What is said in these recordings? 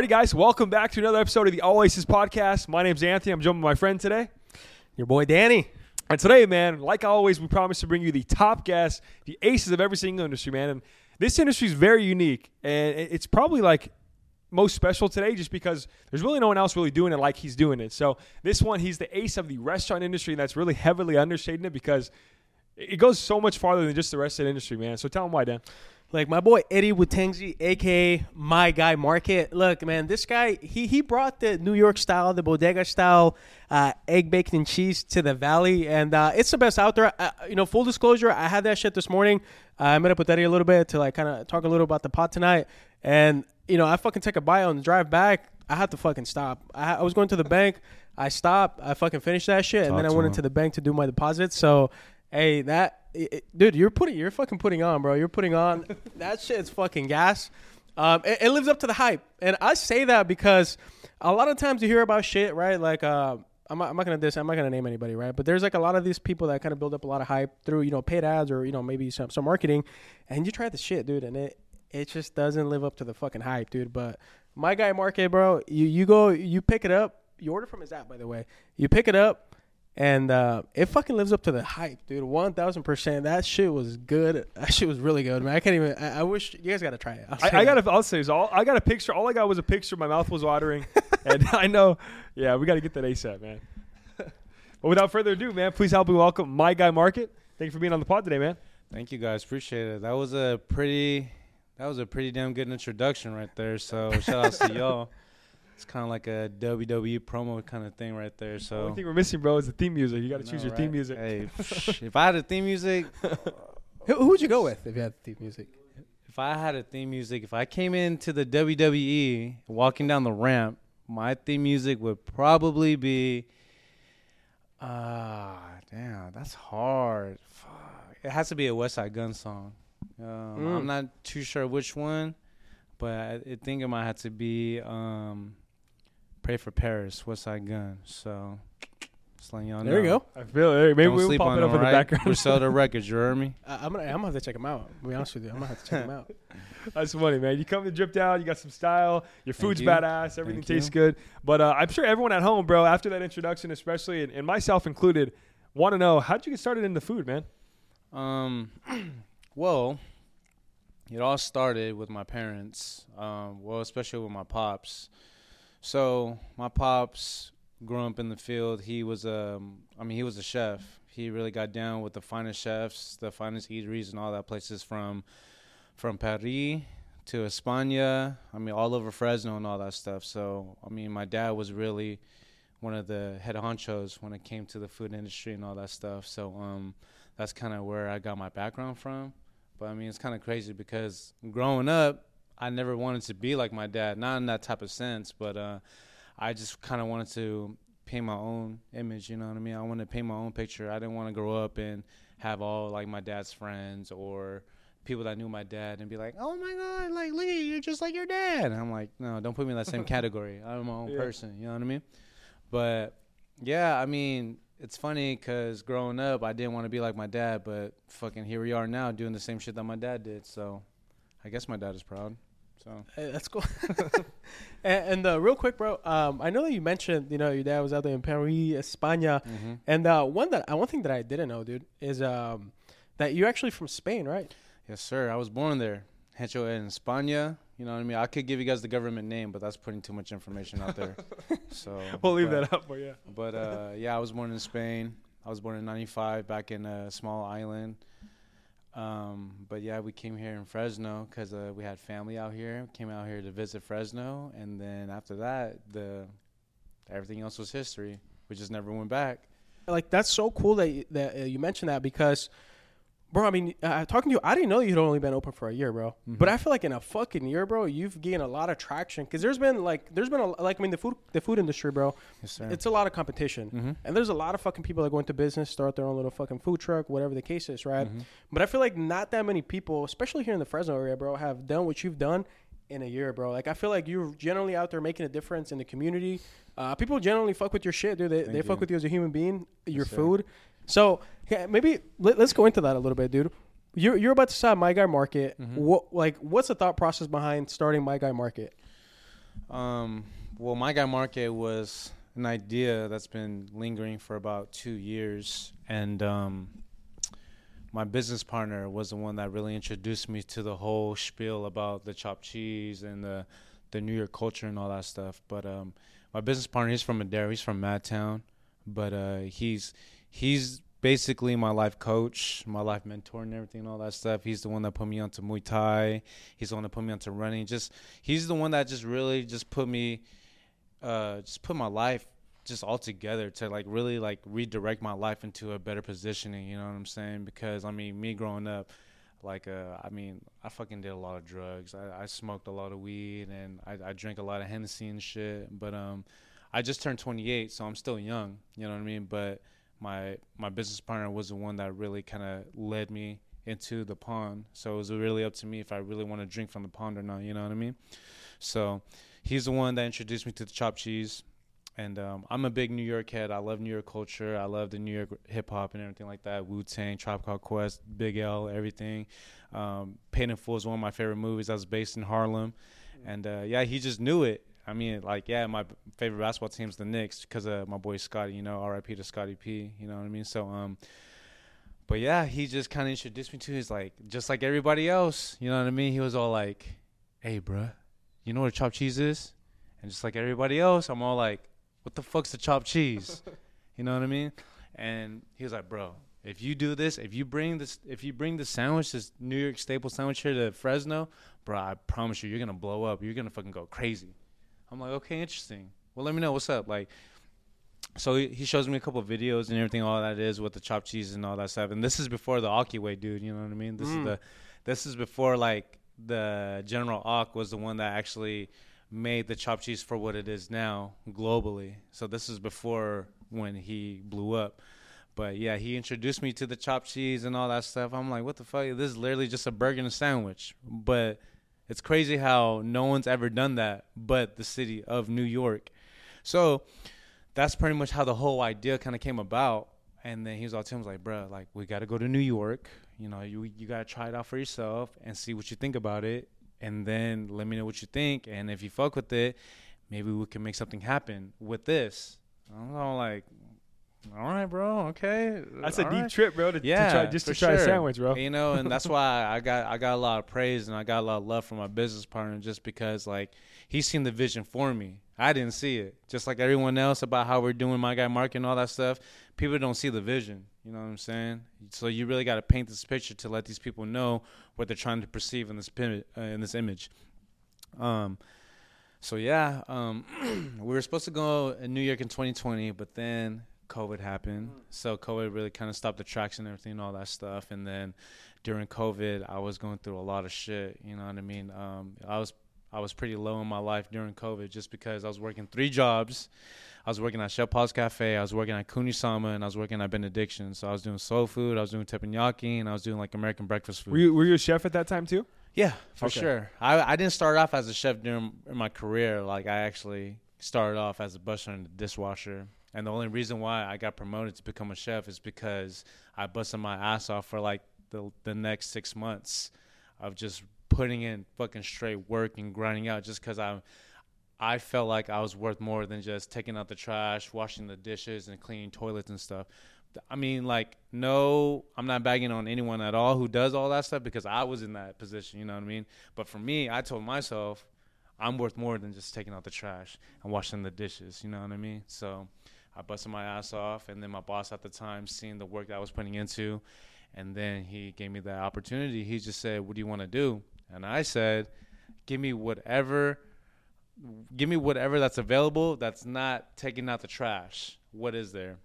Alrighty, guys, welcome back to another episode of the All Aces podcast. My name's Anthony. I'm joined with my friend today. Your boy Danny. And today, man, like always, we promise to bring you the top guests, the aces of every single industry, man. And this industry is very unique, and it's probably like most special today just because there's really no one else really doing it like he's doing it. So this one, he's the ace of the restaurant industry, and that's really heavily understating it because it goes so much farther than just the rest of the industry, man. So tell him why, Dan. Like my boy Eddie Wutengzi, aka My Guy Market. Look, man, this guy he he brought the New York style, the bodega style, uh, egg bacon and cheese to the valley, and uh, it's the best out there. Uh, you know, full disclosure, I had that shit this morning. I met up with Eddie a little bit to like kind of talk a little about the pot tonight, and you know, I fucking took a bite on the drive back. I had to fucking stop. I, I was going to the bank. I stopped. I fucking finished that shit, and then I went him. into the bank to do my deposit. So, hey, that it, dude, you're putting, you're fucking putting on, bro. You're putting on. that shit's fucking gas. Um, it, it lives up to the hype, and I say that because a lot of times you hear about shit, right? Like, uh, I'm not, I'm not gonna this, I'm not gonna name anybody, right? But there's like a lot of these people that kind of build up a lot of hype through, you know, paid ads or you know maybe some some marketing, and you try the shit, dude, and it it just doesn't live up to the fucking hype, dude. But my guy market, bro, you you go, you pick it up. You order from his app, by the way. You pick it up. And uh, it fucking lives up to the hype, dude. One thousand percent. That shit was good. That shit was really good, man. I can't even. I, I wish you guys got to try it. I'll say I, I that. got. I'll say is all. I got a picture. All I got was a picture. My mouth was watering, and I know. Yeah, we got to get that ASAP, man. but without further ado, man, please help me welcome my guy Market. Thank you for being on the pod today, man. Thank you guys, appreciate it. That was a pretty, that was a pretty damn good introduction right there. So shout outs to y'all. It's kind of like a WWE promo kind of thing right there. The So only thing we're missing, bro, is the theme music. You got to choose know, your theme music. Hey, if I had a theme music, Who, who would you go with if you had theme music? if I had a theme music, if I came into the WWE walking down the ramp, my theme music would probably be. Ah, damn, that's hard. Fuck. It has to be a Westside Gunn song. Um, Mm. I'm not too sure which one, but I, I think it might have to be um, "Pray for Paris," Westside Gunn. So, just letting y'all know. There you go. I feel it. Maybe Don't we'll sleep pop on it up them, in the background. We sell the records. You heard me? Uh, I'm gonna. I'm gonna have to check them out. To be honest with you, I'm gonna have to check them out. That's funny, man. You come to Drip Down, you got some style. Your food's you. badass. Everything Thank tastes you. good. But uh, I'm sure everyone at home, bro, after that introduction, especially, and, and myself included, want to know how'd you get started in the food, man? Um, well, it all started with my parents. Um, well, especially with my pops. So my pops grew up in the field. He was um, I mean, he was a chef. He really got down with the finest chefs, the finest eateries, and all that places from from Paris to España. I mean, all over Fresno and all that stuff. So I mean, my dad was really one of the head honchos when it came to the food industry and all that stuff. So um, that's kind of where I got my background from. But I mean, it's kind of crazy because growing up, I never wanted to be like my dad, not in that type of sense, but uh, I just kind of wanted to paint my own image. You know what I mean? I wanted to paint my own picture. I didn't want to grow up and have all like my dad's friends or people that knew my dad and be like, "Oh my God, like Lee, you're just like your dad." And I'm like, "No, don't put me in that same category. I'm my own Yeah. person." You know what I mean? But yeah, I mean, it's funny because growing up, I didn't want to be like my dad, but fucking here we are now doing the same shit that my dad did. So I guess my dad is proud. So Hey, that's cool. and and uh, real quick, bro. Um, I know that you mentioned, you know, your dad was out there in Paris, España, hmm and uh, one that uh, one thing that I didn't know, dude, is um, that you're actually from Spain, right? yes, sir. I was born there, hecho en España. You know what I mean? I could give you guys the government name, but that's putting too much information out there. So We'll leave but- that up for you. But uh, yeah, I was born in Spain. I was born in '95, back in a small island. Um, but yeah, we came here in Fresno because uh, we had family out here. Came out here to visit Fresno, and then after that, the everything else was history. We just never went back. Like that's so cool that you, that uh, you mentioned that because, bro. I mean, uh, talking to you, I didn't know you'd only been open for a year, bro. But I feel like in a fucking year, bro, you've gained a lot of traction because there's been like there's been a, like I mean the food the food industry, bro. Yes, sir. It's a lot of competition. Mhm. And there's a lot of fucking people that go into business, start their own little fucking food truck, whatever the case is, right? Mhm. But I feel like not that many people, especially here in the Fresno area, bro, have done what you've done in a year, bro. Like I feel like you're generally out there making a difference in the community. Uh, people generally fuck with your shit, dude. They, Thank they fuck with you as a human being, your sir. food. So yeah, maybe let, let's go into that a little bit, dude. You're you're about to start My Guy Market. Mhm. What like what's the thought process behind starting My Guy Market? Um, well, my guy market was an idea that's been lingering for about two years, and um, my business partner was the one that really introduced me to the whole spiel about the chopped cheese and the the New York culture and all that stuff. But um, my business partner, he's from Madera, he's from Madtown, but uh, he's he's basically my life coach, my life mentor, and everything, and all that stuff. He's the one that put me onto Muay Thai. He's the one that put me onto running. Just he's the one that just really just put me, uh, just put my life just all together to like really like redirect my life into a better positioning. You know what I'm saying? Because I mean, me growing up. Like uh, I mean, I fucking did a lot of drugs. I, I smoked a lot of weed and I, I drank a lot of Hennessy and shit. But um, I just turned 28, so I'm still young. You know what I mean? But my my business partner was the one that really kind of led me into the pond. So it was really up to me if I really want to drink from the pond or not. You know what I mean? So he's the one that introduced me to the chopped cheese. And um, I'm a big New York head. I love New York culture. I love the New York hip hop and everything like that. Wu Tang, Tribe Called Quest, Big L, everything. Um, Paid in Full is one of my favorite movies. I was based in Harlem, and uh, yeah, he just knew it. I mean, like, yeah, my favorite basketball team's the Knicks because of my boy Scotty. You know, R.I.P. to Scotty P. You know what I mean? So, um, but yeah, he just kind of introduced me to. He's like, just like everybody else. You know what I mean? He was all like, "Hey, bruh, you know what a chopped cheese is?" And just like everybody else, I'm all like, "What the fuck's the chopped cheese?" you know what I mean? And he was like, "Bro, if you do this, if you bring this, if you bring the sandwich, this New York staple sandwich here to Fresno, bro, I promise you, you're gonna blow up. You're gonna fucking go crazy." I'm like, okay, interesting. Well, let me know what's up. Like, so he shows me a couple of videos and everything, all that is with the chopped cheese and all that stuff. And this is before the Aki way, dude. You know what I mean? This Mm. is the, this is before like the General Ak was the one that actually made the chopped cheese for what it is now globally. So this is before when he blew up. But yeah, he introduced me to the chopped cheese and all that stuff. I'm like, what the fuck? This is literally just a burger and a sandwich. But it's crazy how no one's ever done that but the city of New York. So that's pretty much how the whole idea kind of came about. And then he was all me like, bro, like we got to go to New York. You know, you you got to try it out for yourself and see what you think about it, and then let me know what you think. And if you fuck with it, maybe we can make something happen with this. I'm all like, all right, bro, okay. That's a deep right." trip, bro. To, to yeah, try, just to try a sandwich, bro. You know, and that's why I got I got a lot of praise and I got a lot of love from my business partner just because like he's seen the vision for me. I didn't see it. Just like everyone else about how we're doing my guy market and all that stuff. People don't see the vision. You know what I'm saying? So you really got to paint this picture to let these people know what they're trying to perceive in this pim- uh, in this image. Um, so yeah, um, we were supposed to go in New York in 2020, but then COVID happened. So COVID really kind of stopped the traction and everything, and all that stuff. And then during COVID, I was going through a lot of shit. You know what I mean? Um, I was I was pretty low in my life during COVID just because I was working three jobs. I was working at Chef Paul's Cafe, I was working at Kunisama, and I was working at Benediction. So I was doing soul food, I was doing teppanyaki, and I was doing like American breakfast food. Were you, were you a chef at that time too? Yeah, for Okay. sure. I I didn't start off as a chef during my career. Like I actually started off as a busser and a dishwasher. And the only reason why I got promoted to become a chef is because I busted my ass off for like the the next six months of just putting in fucking straight work and grinding out just because I I felt like I was worth more than just taking out the trash, washing the dishes, and cleaning toilets and stuff. I mean, like, no, I'm not bagging on anyone at all who does all that stuff because I was in that position, you know what I mean? But for me, I told myself I'm worth more than just taking out the trash and washing the dishes, you know what I mean? So I busted my ass off, and then my boss at the time, seeing the work that I was putting into, and then he gave me that opportunity. He just said, What do you want to do? And I said, Give me whatever give me whatever that's available that's not taking out the trash. What is there?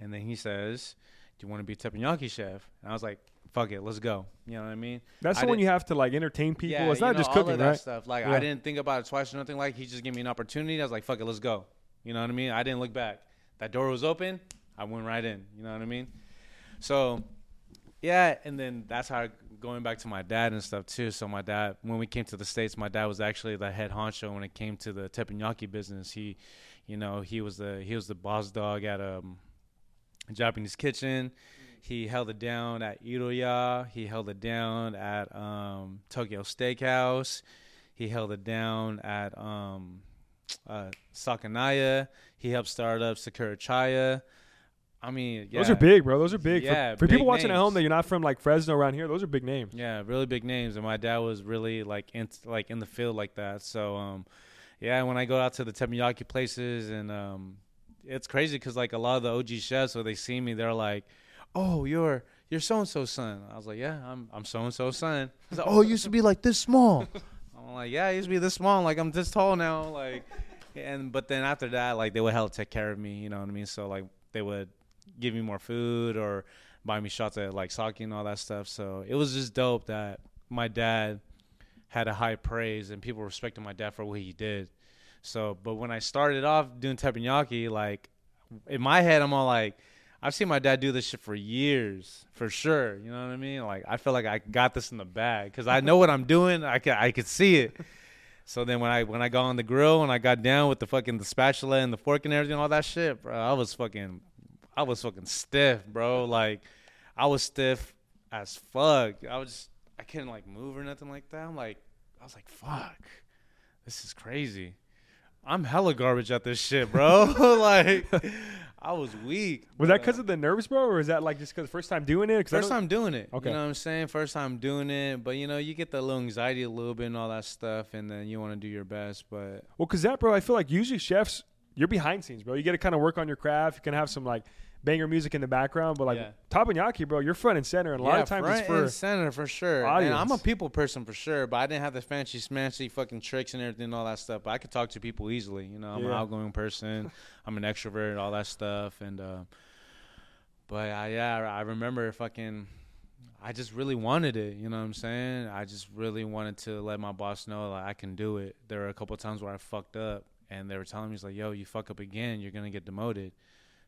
And then he says, Do you want to be a teppanyaki chef? And I was like, Fuck it, let's go. You know what I mean? That's I the one you have to like entertain people. Yeah, it's not know, just all cooking, of that right? stuff. Like Yeah. I didn't think about it twice or nothing. Like he just gave me an opportunity. I was like, "Fuck it, let's go." You know what I mean? I didn't look back. That door was open. I went right in. You know what I mean? So, yeah, and then that's how going back to my dad and stuff too. So my dad, when we came to the states, my dad was actually the head honcho when it came to the teppanyaki business. He, you know, he was the he was the boss dog at um, a Japanese kitchen. He held it down at Iroya. He held it down at um, Tokyo Steakhouse. He held it down at um, uh, Sakanaya. He helped start up Sakura Chaya. I mean, yeah, Those are big, bro. Those are big. Yeah, for, for people big watching at home names. that you're not from like Fresno around here, those are big names. Yeah, really big names, and my dad was really like in like in the field like that. So, um, yeah, when I go out to the teppanyaki places, and um, it's crazy because like a lot of the OG chefs, when they see me, they're like, "Oh, you're you're so and so son." I was like, "Yeah, I'm I'm so and so son." He's like, "Oh, you used to be like this small." Like, "Yeah, I used to be this small. Like I'm this tall now." Like, and but then after that, like they would help take care of me. You know what I mean? So like they would give me more food or buy me shots at like sake and all that stuff. So it was just dope that my dad had a high praise and people respected my dad for what he did. So, but when I started off doing teppanyaki, like in my head, I'm all like, I've seen my dad do this shit for years, for sure. You know what I mean? Like I feel like I got this in the bag because I know what I'm doing. I could I could see it. So then when I when I got on the grill and I got down with the fucking the spatula and the fork and everything, all that shit, bro, I was fucking, I was fucking stiff, bro. Like I was stiff as fuck. I was just, I couldn't like move or nothing like that. I'm like I was like fuck, this is crazy. I'm hella garbage at this shit, bro. like I was weak. Was that because of the nerves, bro, or is that like just because first time doing it? 'Cause I First know- time doing it. Okay. You know what I'm saying? First time doing it. But you know, you get that little anxiety a little bit and all that stuff and then you want to do your best. But Well, because that, bro, I feel like usually chefs, you're behind scenes, bro. You get to kind of work on your craft. You can have some like banger music in the background, but like Yeah. teppanyaki, bro, you're front and center, and a lot of times front it's for and center for sure. And I'm a people person for sure, but I didn't have the fancy smashy fucking tricks and everything and all that stuff. But I could talk to people easily. You know, I'm an outgoing person. I'm an extrovert, all that stuff. And uh but I yeah, I remember fucking I just really wanted it, you know what I'm saying? I just really wanted to let my boss know like I can do it. There were a couple of times where I fucked up and they were telling me it's like, "Yo, you fuck up again, you're going to get demoted."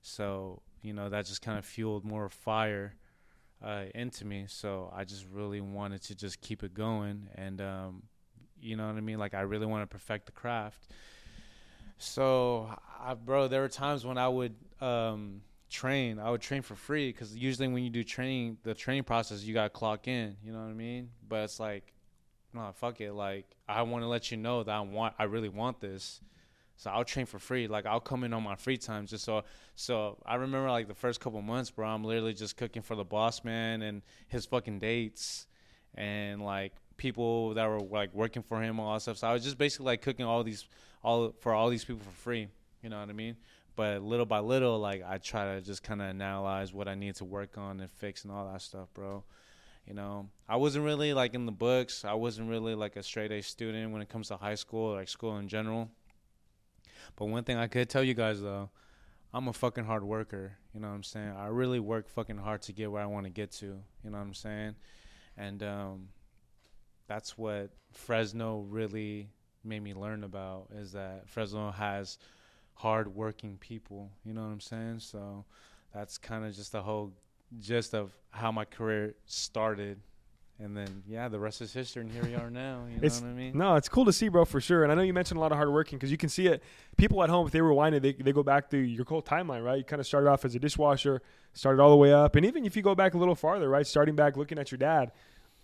So, you know, that just kind of fueled more fire uh, into me. So I just really wanted to just keep it going, and um, you know what I mean. Like I really want to perfect the craft. So, I, bro, there were times when I would um, train. I would train for free because usually when you do training, the training process, you got to clock in. You know what I mean? But it's like, no, fuck it. Like I want to let you know that I want, I really want this. So I'll train for free. Like I'll come in on my free time just so. So I remember like the first couple months, bro. I'm literally just cooking for the boss man and his fucking dates, and like people that were like working for him, and all that stuff. So I was just basically like cooking all these, all for all these people for free. You know what I mean? But little by little, like I try to just kind of analyze what I need to work on and fix and all that stuff, bro. You know, I wasn't really like in the books. I wasn't really like a straight A student when it comes to high school, like school in general. But one thing I could tell you guys though, I'm a fucking hard worker. You know what I'm saying? I really work fucking hard to get where I want to get to. You know what I'm saying? And um, that's what Fresno really made me learn about is that Fresno has hard working people. You know what I'm saying? So that's kind of just the whole gist of how my career started. And then, yeah, the rest is history, and here we are now. You know what I mean? No, it's cool to see, bro, for sure. And I know you mentioned a lot of hard working because you can see it. People at home, if they rewind it, they, they go back to your whole timeline, right? You kind of started off as a dishwasher, started all the way up. And even if you go back a little farther, right? Starting back looking at your dad,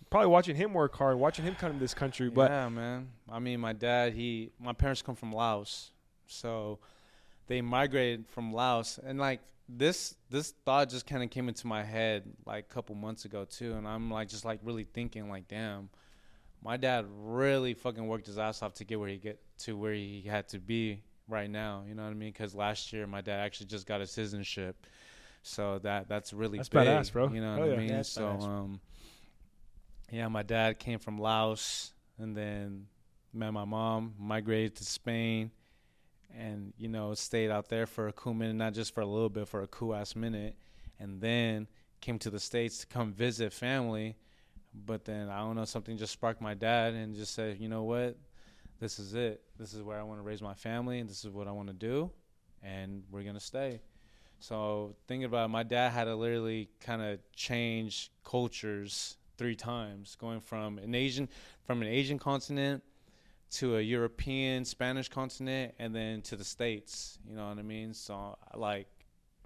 probably watching him work hard, watching him come to this country. But yeah, man. I mean, my dad, he, my parents come from Laos, so they migrated from Laos, and like this, this thought just kind of came into my head like a couple months ago too, and I'm like just like really thinking like, damn, my dad really fucking worked his ass off to get where he get to where he had to be right now. You know what I mean? Because last year my dad actually just got his citizenship, so that that's really That's big. badass, bro. You know Hell what yeah. I mean? Yeah, so um, yeah, my dad came from Laos and then met my mom, migrated to Spain, and you know stayed out there for a cool minute, not just for a little bit, for a cool ass minute, and then came to the states to come visit family. But then I don't know, something just sparked my dad and just said, you know what, this is it. This is where I want to raise my family, and this is what I want to do, and we're gonna stay. So thinking about it, my dad had to literally kind of change cultures three times, going from an Asian from an Asian continent to a European Spanish continent, and then to the states. You know what I mean? So like,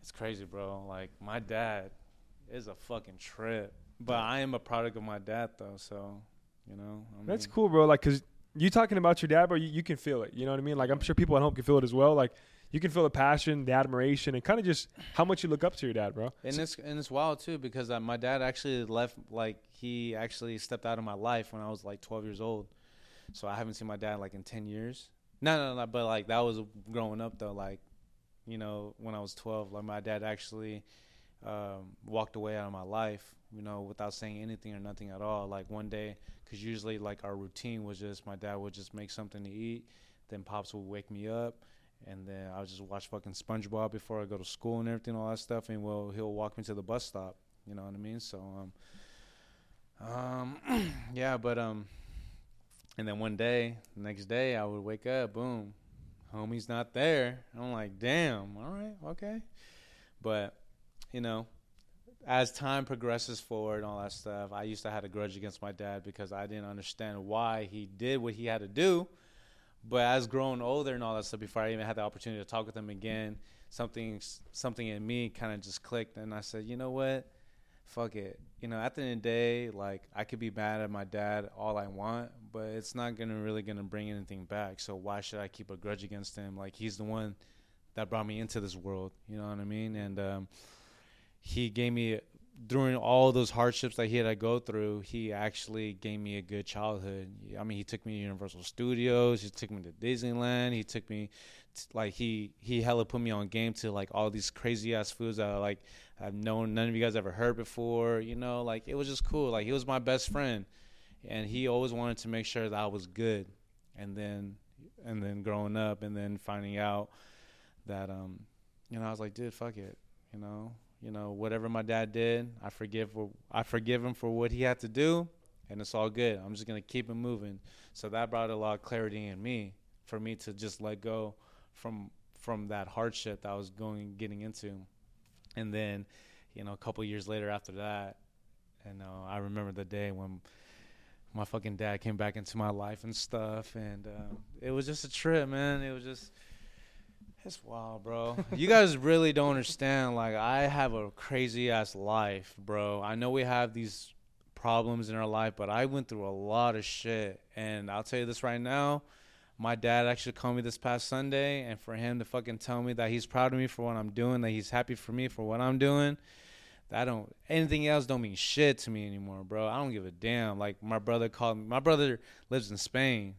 it's crazy, bro. Like my dad is a fucking trip, but I am a product of my dad though. So You know, I That's cool, bro. Like, cause you talking about your dad, bro. You, you can feel it. You know what I mean? Like, I'm sure people at home can feel it as well. Like, you can feel the passion, the admiration, and kind of just how much you look up to your dad, bro. And it's and it's wild too because uh, my dad actually left like he actually stepped out of my life when I was like 12 years old. So I haven't seen my dad like in 10 years. No, no, no. But like that was growing up though. Like, you know, when I was 12, like my dad actually um, walked away out of my life. You know, without saying anything or nothing at all. Like one day, because usually like our routine was just my dad would just make something to eat, then pops would wake me up and then I would just watch fucking SpongeBob before I go to school and everything, all that stuff. And well, he'll walk me to the bus stop. You know what I mean? So, um, um, yeah, but um, and then one day, the next day, I would wake up, boom, homie's not there. I'm like, damn, all right, okay, but you know. As time progresses forward and all that stuff, I used to have a grudge against my dad because I didn't understand why he did what he had to do but as growing older and all that stuff, before I even had the opportunity to talk with him again, something something in me kind of just clicked, and I said, you know what, fuck it. You know, at the end of the day, like I could be mad at my dad all I want, but it's not gonna really gonna bring anything back. So why should I keep a grudge against him? Like he's the one that brought me into this world. You know what I mean? And um, he gave me during all those hardships that he had to go through, he actually gave me a good childhood. I mean, he took me to Universal Studios, he took me to Disneyland, he took me like he he hella put me on game to like all these crazy ass foods that like I've known none of you guys ever heard before. You know, like it was just cool. Like he was my best friend, and he always wanted to make sure that I was good. And then and then growing up, and then finding out that um, you know, I was like, dude, fuck it, you know you know, whatever my dad did, I forgive for I forgive him for what he had to do, and it's all good. I'm just gonna keep it moving. So that brought a lot of clarity in me for me to just let go from from that hardship that I was going getting into, and then, you know, a couple years later after that, and uh, I remember the day when my fucking dad came back into my life and stuff, and uh, it was just a trip, man. It was just it's wild, bro. you guys really don't understand. Like, I have a crazy ass life, bro. I know we have these problems in our life, but I went through a lot of shit. And I'll tell you this right now. My dad actually called me this past Sunday, and for him to fucking tell me that he's proud of me for what I'm doing, that he's happy for me for what I'm doing, that don't anything else don't mean shit to me anymore, bro. I don't give a damn. Like my brother called me. My brother lives in Spain,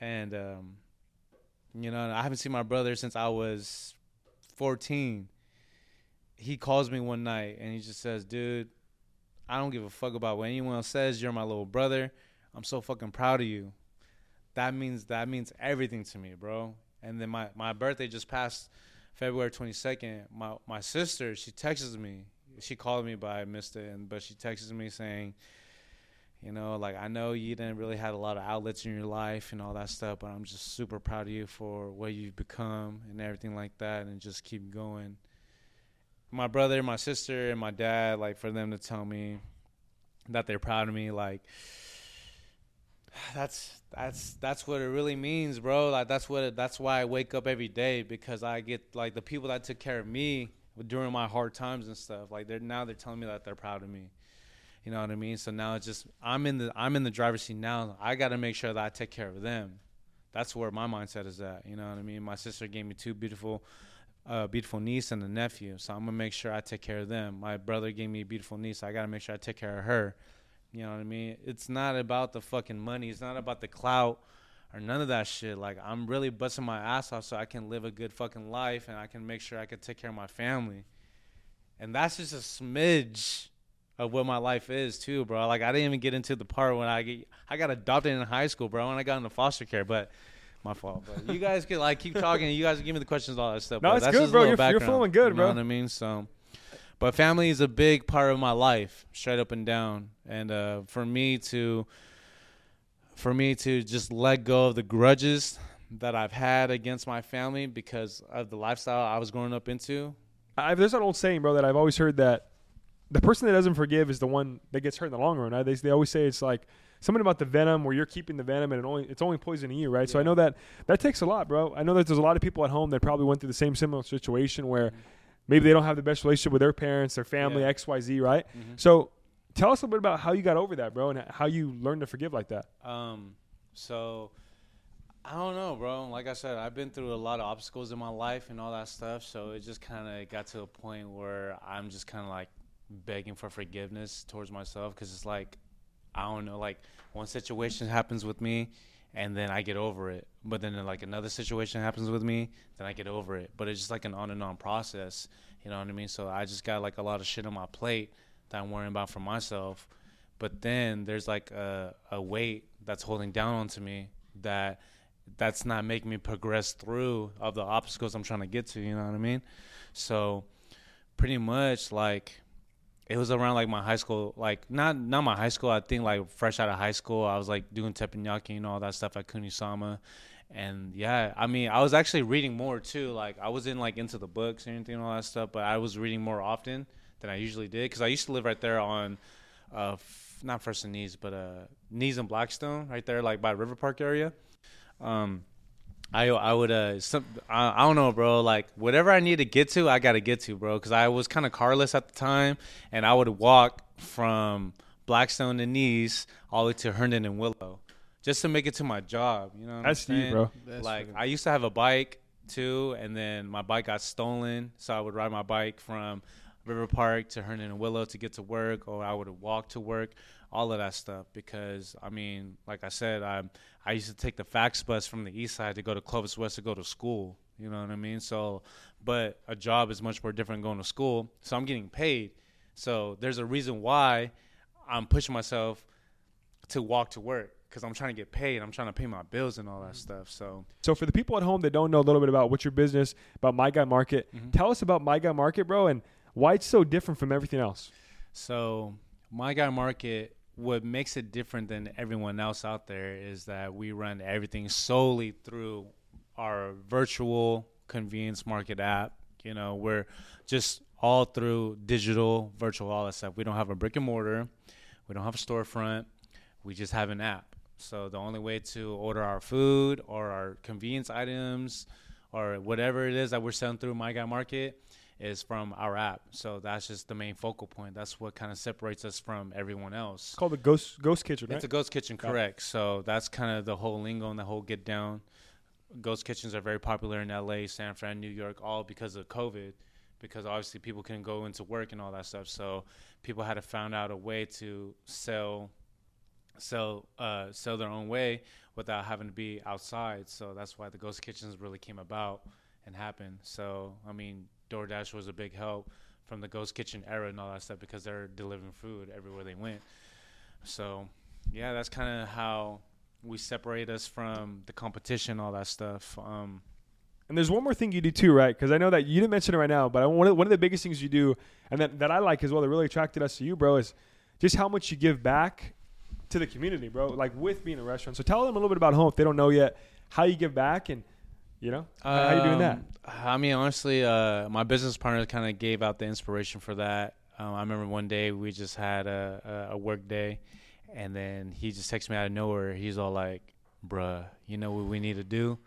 and um, you know, I haven't seen my brother since I was 14. He calls me one night and he just says, "Dude, I don't give a fuck about what anyone else says. You're my little brother. I'm so fucking proud of you." That means that means everything to me, bro. And then my my birthday just passed February 22nd. My my sister, she texts me. She called me, but I missed it. And but she texts me saying, you know, like I know you didn't really have a lot of outlets in your life and all that stuff, but I'm just super proud of you for what you've become and everything like that, and just keep going. My brother, my sister, and my dad, like for them to tell me that they're proud of me, like that's that's that's what it really means, bro. Like that's what it, that's why I wake up every day because I get like the people that took care of me during my hard times and stuff. Like they're now they're telling me that they're proud of me. You know what I mean? So now it's just I'm in the I'm in the driver's seat now. I got to make sure that I take care of them. That's where my mindset is at. You know what I mean? My sister gave me two beautiful, uh, beautiful niece and a nephew. So I'm gonna make sure I take care of them. My brother gave me a beautiful niece. So I got to make sure I take care of her. You know what I mean? It's not about the fucking money. It's not about the clout or none of that shit. Like I'm really busting my ass off so I can live a good fucking life and I can make sure I can take care of my family. And that's just a smidge of what my life is too, bro. Like I didn't even get into the part when I get I got adopted in high school, bro, and I got into foster care, but my fault. But you guys could like keep talking. You guys give me the questions, all that stuff. No, but it's that's good, bro. You're- you're flowing good, you bro. know what I mean? So, but family is a big part of my life, straight up and down. And uh, for me to, for me to just let go of the grudges that I've had against my family because of the lifestyle I was growing up into. I, there's an old saying, bro, that I've always heard that the person that doesn't forgive is the one that gets hurt in the long run. Right? They they always say it's like something about the venom where you're keeping the venom and it only it's only poisoning you, right? So I know that that takes a lot, bro. I know that there's a lot of people at home that probably went through the same similar situation where maybe they don't have the best relationship with their parents, their family, Yeah. X, Y, Z, right? Mhm. So Tell us a little bit about how you got over that, bro, and how you learned to forgive like that. Um, so I don't know, bro. Like I said, I've been through a lot of obstacles in my life and all that stuff. So it just kind of got to a point where I'm just kind of like begging for forgiveness towards myself because it's like I don't know, like one situation happens with me and then I get over it. But then like another situation happens with me, then I get over it. But it's just like an on and on process. You know what I mean? So I just got like a lot of shit on my plate that I'm worrying about for myself. But then there's like a, a weight that's holding down onto me that that's not making me progress through of the obstacles I'm trying to get to, you know what I mean? So pretty much like it was around like my high school, like not not my high school. I think like fresh out of high school, I was like doing teppanyaki and all that stuff at Kunisama, and yeah, I mean, I was actually reading more too. Like I wasn't like into the books or anything and all that stuff, but I was reading more often than I usually did because I used to live right there on, uh, f- not First and Nees, but uh, Nees and Blackstone, right there, like by River Park area. Um, I I would uh some I, I don't know bro like whatever I need to get to I got to get to bro because I was kind of carless at the time and I would walk from Blackstone and Nees all the way to Herndon and Willow just to make it to my job you know what That's I'm deep, saying? bro. That's like true. I used to have a bike too and then my bike got stolen so I would ride my bike from River Park to Herndon and Willow to get to work or I would walk to work all of that stuff because I mean like I said I I used to take the FAX bus from the east side to go to Clovis West to go to school. You know what I mean? So, but a job is much more different than going to school. So I'm getting paid. So there's a reason why I'm pushing myself to walk to work because I'm trying to get paid. I'm trying to pay my bills and all that mm-hmm. stuff. So So for the people at home that don't know a little bit about what's your business, about My Guy Market, mm-hmm. tell us about My Guy Market, bro, and why it's so different from everything else. So my guy market, what makes it different than everyone else out there is that we run everything solely through our virtual convenience market app. You know, we're just all through digital, virtual, all that stuff. We don't have a brick and mortar. We don't have a storefront. We just have an app. So the only way to order our food or our convenience items or whatever it is that we're selling through My Guy Market is from our app. So that's just the main focal point. That's what kind of separates us from everyone else. It's called the Ghost Ghost Kitchen, right? It's a ghost kitchen, correct. So that's kind of the whole lingo and the whole get down. Ghost kitchens are very popular in LA, San Fran, New York, all because of COVID, because obviously people couldn't go into work and all that stuff. So people had to found out a way to sell, sell, uh, sell their own way without having to be outside. So that's why the ghost kitchens really came about and happened. So I mean, DoorDash was a big help from the ghost kitchen era and all that stuff because they're delivering food everywhere they went. So, yeah, that's kind of how we separate us from the competition, all that stuff. Um, And there's one more thing you do too, right? Because I know that you didn't mention it right now, but one, of, one of the biggest things you do, and that, that I like as well, that really attracted us to you, bro, is just how much you give back to the community, bro. Like with being a restaurant. So tell them a little bit about home if they don't know yet how you give back and you know how you doing that. um, I mean, honestly, uh, my business partner kind of gave out the inspiration for that. Um, I remember one day we just had a, a, work day, and then he just texted me out of nowhere. He's all like, "Bruh, you know what we need to do?"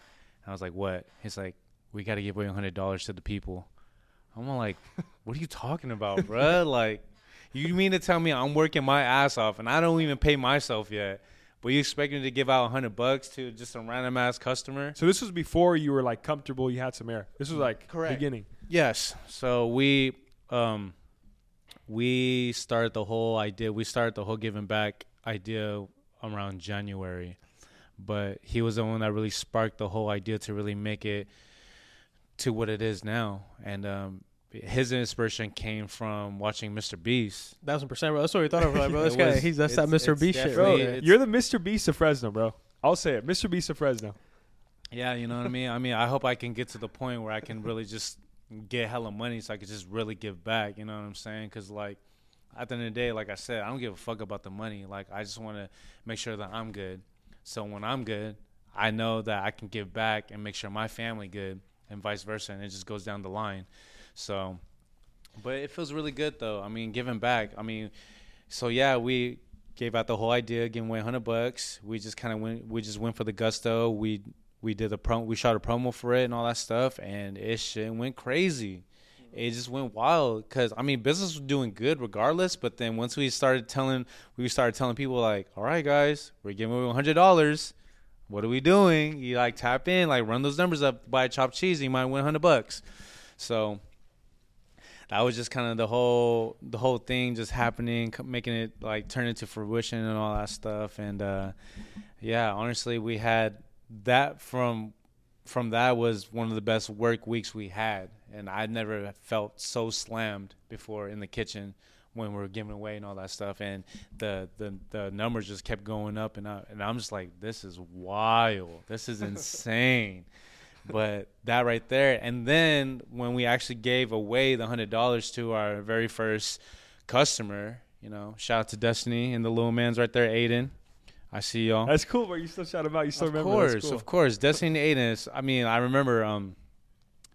I was like, "What?" He's like, "We got to give away hundred dollars to the people." I'm all like, "What are you talking about, bruh? Like, you mean to tell me I'm working my ass off and I don't even pay myself yet?" But you expect me to give out hundred bucks to just some random ass customer? So this was before you were like comfortable, you had some air. This was like Correct. beginning. Yes. So we um we started the whole idea. We started the whole giving back idea around January, but he was the one that really sparked the whole idea to really make it to what it is now. And um, his inspiration came from watching Mr. Beast. Thousand percent, bro. That's what we thought of. Like, bro, this It guy, was- he's that's that it's- Mr. it's Beast shit, Bro, right? definitely- there. it's- you're the Mr. Beast of Fresno, bro. I'll say it. Mr. Beast of Fresno. Yeah, you know what I mean. I mean, I hope I can get to the point where I can really just get hella money, so I can just really give back. You know what I'm saying? Because like at the end of the day, like I said, I don't give a fuck about the money. Like I just want to make sure that I'm good. So when I'm good, I know that I can give back and make sure my family good, and vice versa, and it just goes down the line. So, but it feels really good though. I mean, giving back. I mean, so yeah, we gave out the whole idea, giving away hundred bucks. We just kind of went. We just went for the gusto. We we did a promo. We shot a promo for it and all that stuff, and it shit went crazy. it just went wild because I mean business was doing good regardless. But then once we started telling, we started telling people like, all right, guys, we're giving away one hundred dollars. What are we doing? You like tap in, like run those numbers up, buy a chopped cheese, and you might win hundred bucks. So that was just kind of the whole the whole thing just happening, making it like turn into fruition and all that stuff. And uh, yeah, honestly, we had that from from that was one of the best work weeks we had, and I never felt so slammed before in the kitchen when we are giving away and all that stuff. And the the the numbers just kept going up and up, and I'm just like, this is wild, this is insane but that right there and then when we actually gave away the hundred dollars to our very first customer you know shout out to destiny and the little man's right there aiden i see y'all That's cool, bro. You still shout him out. You still of remember. Of course cool. of course destiny and aiden is, i mean i remember um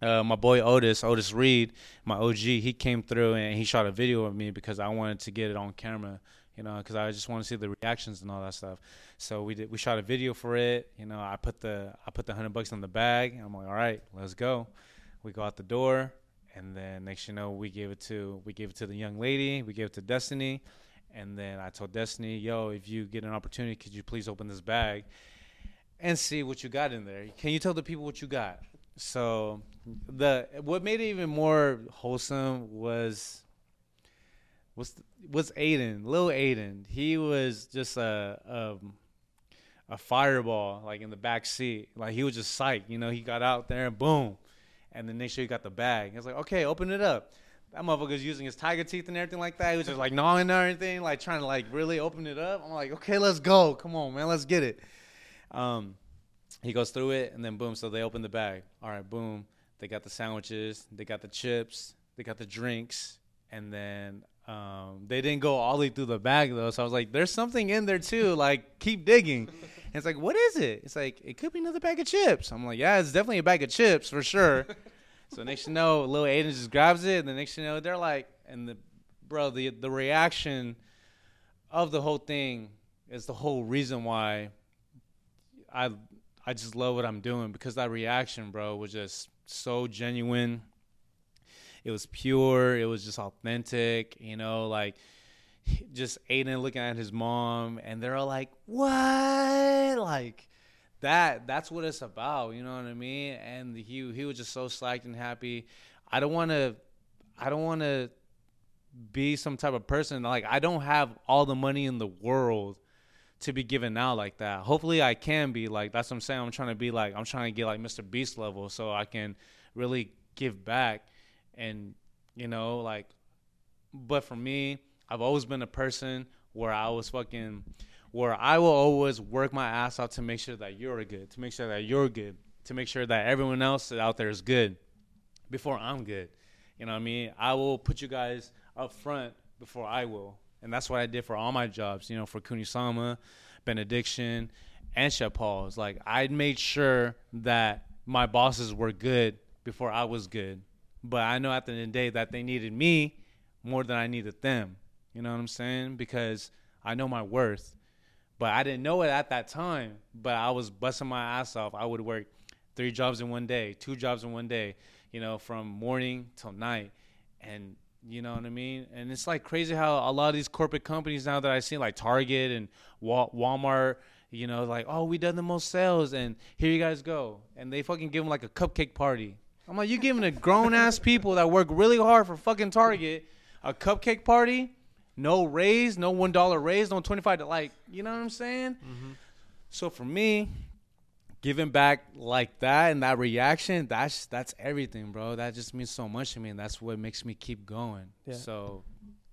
uh, my boy Otis, Otis Reed, my OG, he came through and he shot a video of me because I wanted to get it on camera, you know, because I just want to see the reactions and all that stuff. So we did, we shot a video for it. You know, I put the I put the hundred bucks in the bag. I'm like, all right, let's go. We go out the door, and then next you know, we gave it to we gave it to the young lady. We gave it to Destiny, and then I told Destiny, yo, if you get an opportunity, could you please open this bag and see what you got in there? Can you tell the people what you got? So the what made it even more wholesome was was was Aiden, little Aiden. He was just a, a a fireball like in the back seat. Like he was just psyched. You know, he got out there and boom, and then next year he got the bag. He was like, okay, open it up. That motherfucker's using his tiger teeth and everything like that. He was just like gnawing and everything, like trying to like really open it up. I'm like, okay, let's go. Come on, man, let's get it. Um, he goes through it and then boom. So they open the bag. All right, boom. They got the sandwiches. They got the chips. They got the drinks. And then um, they didn't go all the way through the bag though. So I was like, there's something in there too. Like keep digging. And it's like, what is it? It's like it could be another bag of chips. I'm like, yeah, it's definitely a bag of chips for sure. so next you know, little Aiden just grabs it, and the next you know, they're like, and the bro, the the reaction of the whole thing is the whole reason why I I just love what I'm doing because that reaction, bro, was just so genuine. It was pure. It was just authentic. You know, like just Aiden looking at his mom, and they're all like, "What?" Like that. That's what it's about. You know what I mean? And he he was just so psyched and happy. I don't want to. I don't want to be some type of person like I don't have all the money in the world to be given out like that. Hopefully I can be like that's what I'm saying. I'm trying to be like I'm trying to get like Mr. Beast level so I can really give back and you know like but for me, I've always been a person where I was fucking where I will always work my ass off to make sure that you're good, to make sure that you're good, to make sure that everyone else out there is good before I'm good. You know what I mean? I will put you guys up front before I will. And that's what I did for all my jobs, you know, for Kunisama, Benediction, and Chef Paul's. Like I made sure that my bosses were good before I was good. But I know at the end of the day that they needed me more than I needed them. You know what I'm saying? Because I know my worth. But I didn't know it at that time. But I was busting my ass off. I would work three jobs in one day, two jobs in one day, you know, from morning till night. And you know what I mean? And it's like crazy how a lot of these corporate companies now that I see, like Target and Wal- Walmart, you know, like, oh, we done the most sales, and here you guys go, and they fucking give them like a cupcake party. I'm like, you giving a grown ass people that work really hard for fucking Target a cupcake party, no raise, no one dollar raise, no twenty five. to Like, you know what I'm saying? Mm-hmm. So for me, giving back like that and that reaction, that's that's everything, bro. That just means so much to me, and that's what makes me keep going. Yeah. So,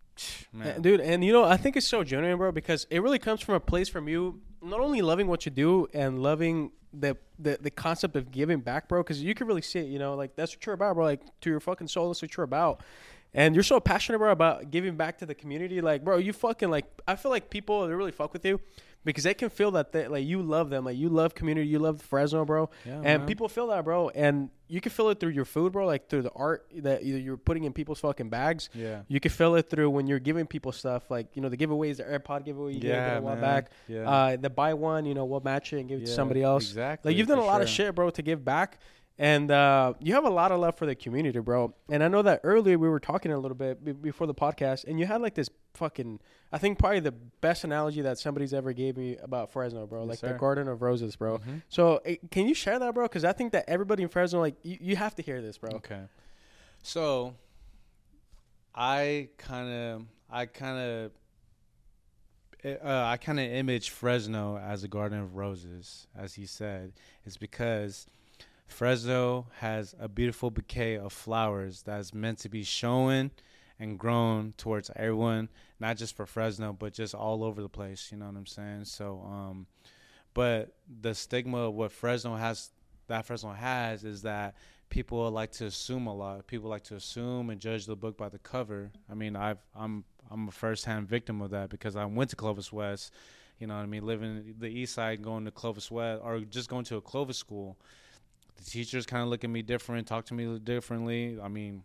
man, dude and you know i think it's so genuine bro because it really comes from a place from you not only loving what you do and loving the the, the concept of giving back bro because you can really see it you know like that's what you're about bro like to your fucking soul that's what you're about and you're so passionate bro about giving back to the community like bro you fucking like i feel like people they really fuck with you because they can feel that they, like you love them like you love community you love fresno bro Yeah, and man. people feel that bro and you can feel it through your food bro like through the art that you- you're putting in people's fucking bags yeah, you can feel it through when you're giving people stuff like you know the giveaways, the AirPod giveaway you Yeah, did a while back. Yeah. Uh, the buy one, you know, we'll match it and give it to somebody else. Exactly. Like you've done a lot of shit, bro, to give back. And uh, you have a lot of love for the community, bro. And I know that earlier we were talking a little bit b- before the podcast, and you had like this fucking, I think probably the best analogy that somebody's ever gave me about Fresno, bro. Yes, like sir. the Garden of Roses, bro. Mhm. So eh, can you share that, bro? Because I think that everybody in Fresno, like, you, you have to hear this, bro. Okay. So I kind of I kind of uh, I kind of image Fresno as a garden of roses, as he said. It's because Fresno has a beautiful bouquet of flowers that's meant to be shown and grown towards everyone, not just for Fresno, but just all over the place. You know what I'm saying? So, um, but the stigma of what Fresno has, that Fresno has, is that people like to assume a lot. People like to assume and judge the book by the cover. I mean, I've I'm I'm a first-hand victim of that because I went to Clovis West. You know what I mean? Living the East Side, going to Clovis West, or just going to a Clovis school. The teachers kind of look at me different, talk to me differently. I mean,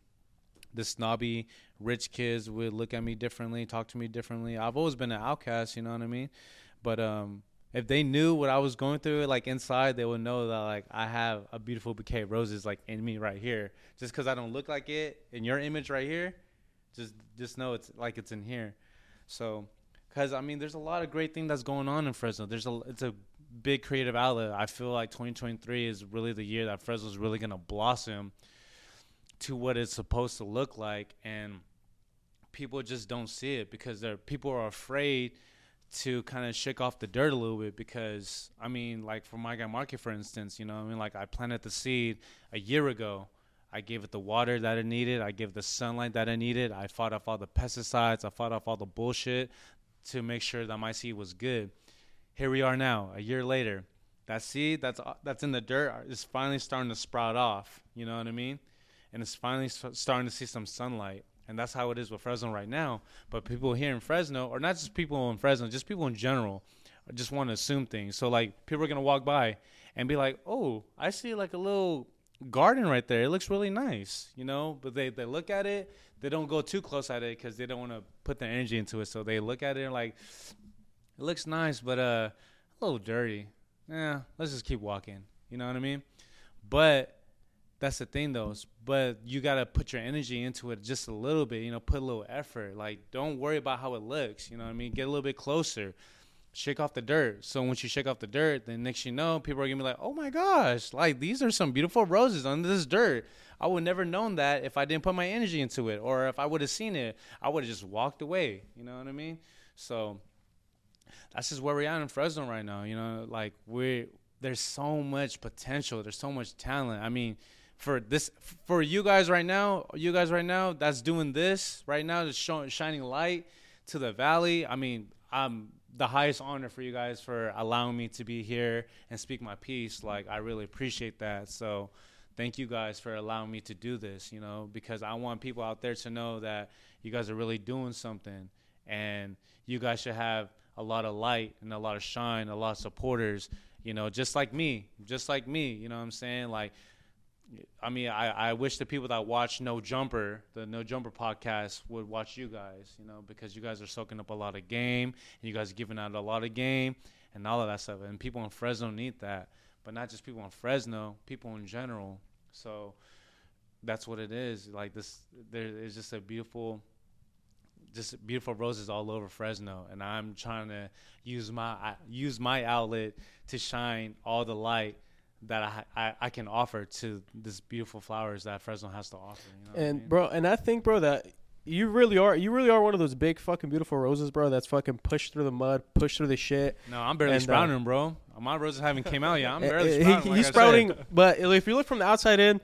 the snobby rich kids would look at me differently, talk to me differently. I've always been an outcast, you know what I mean? But um, if they knew what I was going through, like inside, they would know that like I have a beautiful bouquet of roses like in me right here. Just because I don't look like it in your image right here, just just know it's like it's in here. So, because I mean, there's a lot of great thing that's going on in Fresno. There's a it's a big creative outlet. I feel like 2023 is really the year that Fresno's really gonna blossom to what it's supposed to look like, and people just don't see it because they're people are afraid to kind of shake off the dirt a little bit because I mean, like for my guy market, for instance, you know, I mean, like I planted the seed a year ago. I gave it the water that it needed. I gave the sunlight that it needed. I fought off all the pesticides. I fought off all the bullshit to make sure that my seed was good. Here we are now, a year later. That seed that's uh, that's in the dirt is finally starting to sprout off. You know what I mean? And it's finally s- starting to see some sunlight. And that's how it is with Fresno right now. But people here in Fresno, or not just people in Fresno, just people in general, just want to assume things. So like people are gonna walk by and be like, "Oh, I see like a little garden right there. It looks really nice," you know. But they they look at it, they don't go too close at it because they don't want to put their energy into it. So they look at it and like, "It looks nice, but uh, a little dirty. Yeah, let's just keep walking." You know what I mean? But that's the thing though but you got to put your energy into it just a little bit you know put a little effort like don't worry about how it looks you know what i mean get a little bit closer shake off the dirt so once you shake off the dirt then next you know people are gonna be like oh my gosh like these are some beautiful roses under this dirt i would never known that if i didn't put my energy into it or if i would have seen it i would have just walked away you know what i mean so that's just where we're at in Fresno right now. You know, like we're there's so much potential. There's so much talent. I mean, for this, for you guys right now, you guys right now, that's doing this right now, just showing shining light to the valley. I mean, I'm the highest honor for you guys for allowing me to be here and speak my piece. Like, I really appreciate that. So. Thank you guys for allowing me to do this, you know, because I want people out there to know that you guys are really doing something and you guys should have a lot of light and a lot of shine, a lot of supporters, you know, just like me, just like me, you know what I'm saying? Like, I mean, I, I wish the people that watch No Jumper, the No Jumper podcast, would watch you guys, you know, because you guys are soaking up a lot of game and you guys are giving out a lot of game and all of that stuff. And people in Fresno need that, but not just people in Fresno, people in general. So that's what it is. Like this, there is just a beautiful just beautiful roses all over Fresno, and I'm trying to use my use my outlet to shine all the light that I, I I can offer to this beautiful flowers that Fresno has to offer. You know what I And mean? bro, and I think, bro, that you really are, you really are one of those big fucking beautiful roses, bro. That's fucking pushed through the mud, pushed through the shit. no, I'm barely and, uh, sprouting, bro. My roses haven't came out yet. I'm Uh, barely uh, sprouting. he- like he's I said. sprouting, but if you look from the outside in,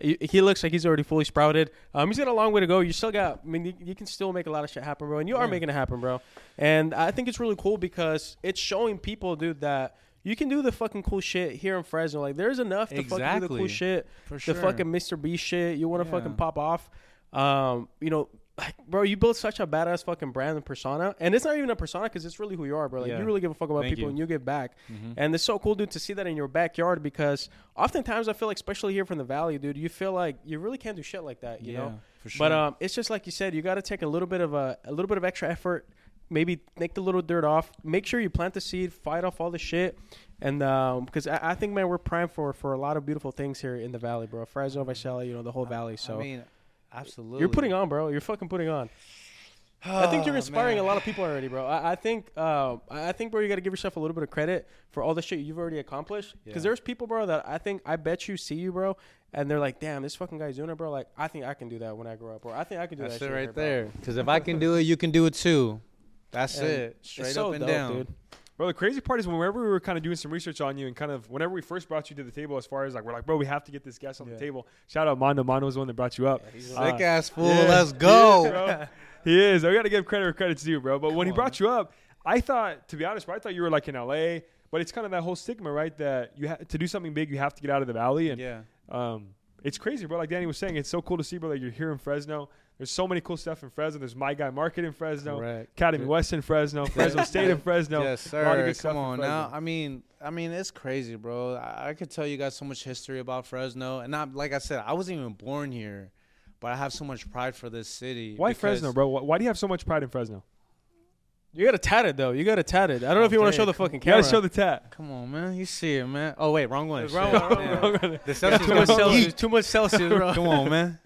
he looks like he's already fully sprouted. Um, he's got a long way to go. You still got. I mean, you, you can still make a lot of shit happen, bro. And you are Yeah. making it happen, bro. And I think it's really cool because it's showing people, dude, that you can do the fucking cool shit here in Fresno. Like, there's enough to fucking do the cool shit. For The fucking Mr. B shit. You want to Yeah. fucking pop off. Um, you know, like, bro, you built such a badass fucking brand and persona, and it's not even a persona because it's really who you are, bro. Like, Yeah. you really give a fuck about Thank people, you. and you give back. Mhm. And it's so cool, dude, to see that in your backyard because oftentimes I feel like, especially here from the valley, dude, you feel like you really can't do shit like that, you yeah, know. for sure. But um, it's just like you said, you got to take a little bit of a a little bit of extra effort maybe take the little dirt off. Make sure you plant the seed, fight off all the shit, and because I, I think man, we're primed for for a lot of beautiful things here in the valley, bro. Fresno, Visalia, you know, the whole valley. So I mean, absolutely. you're putting on, bro. You're fucking putting on. I think you're Oh, inspiring man. a lot of people already, bro. I, I think, uh, I I think, bro, you got to give yourself a little bit of credit for all the shit you've already accomplished. Because Yeah. there's people, bro, that I think, I bet you see you, bro, and they're like, damn, this fucking guy's doing it, bro. Like, I think I can do that when I grow up, or I think I can do That's that it shit right here, bro. there. Because if I can do it, you can do it too. That's And it. It's Straight so up and dope, down. dude. Bro, the crazy part is whenever we were kind of doing some research on you and kind of whenever we first brought you to the table, as far as like we're like, bro, we have to get this guest on Yeah. the table. Shout out Mondo. Mondo was the one that brought you up. Yeah, he's Sick Uh, ass fool. Yeah, Let's he go. is, he is. I got to give credit where credit's due, bro. But when he Come brought you up, I thought, to be honest, bro, I thought you were like in LA. But it's kind of that whole stigma, right? That you ha- to do something big, you have to get out of the valley, and yeah. um, it's crazy, bro. Like Danny was saying, it's so cool to see, bro. Like you're here in Fresno. There's so many cool stuff in Fresno. There's My Guy Market in Fresno, Correct. Academy West in Fresno, Fresno State in Fresno. Yes, A lot of sir. good Come in on Fresno. now. I mean, I mean, it's crazy, bro. I, I could tell you guys so much history about Fresno, and not like I said, I wasn't even born here, but I have so much pride for this city. Why Fresno, bro? Why, why do you have so much pride in Fresno? You got to tat it, though. You got to tat it. I don't know if you want to oh, show the fucking camera. You camera. gotta show the tat. Come on, man. You see it, man. Oh wait, wrong one. Wrong Shit. one, wrong Yeah. one, Wrong one. The Celtics too much Celsius. Too much Celsius, bro. Come on, man.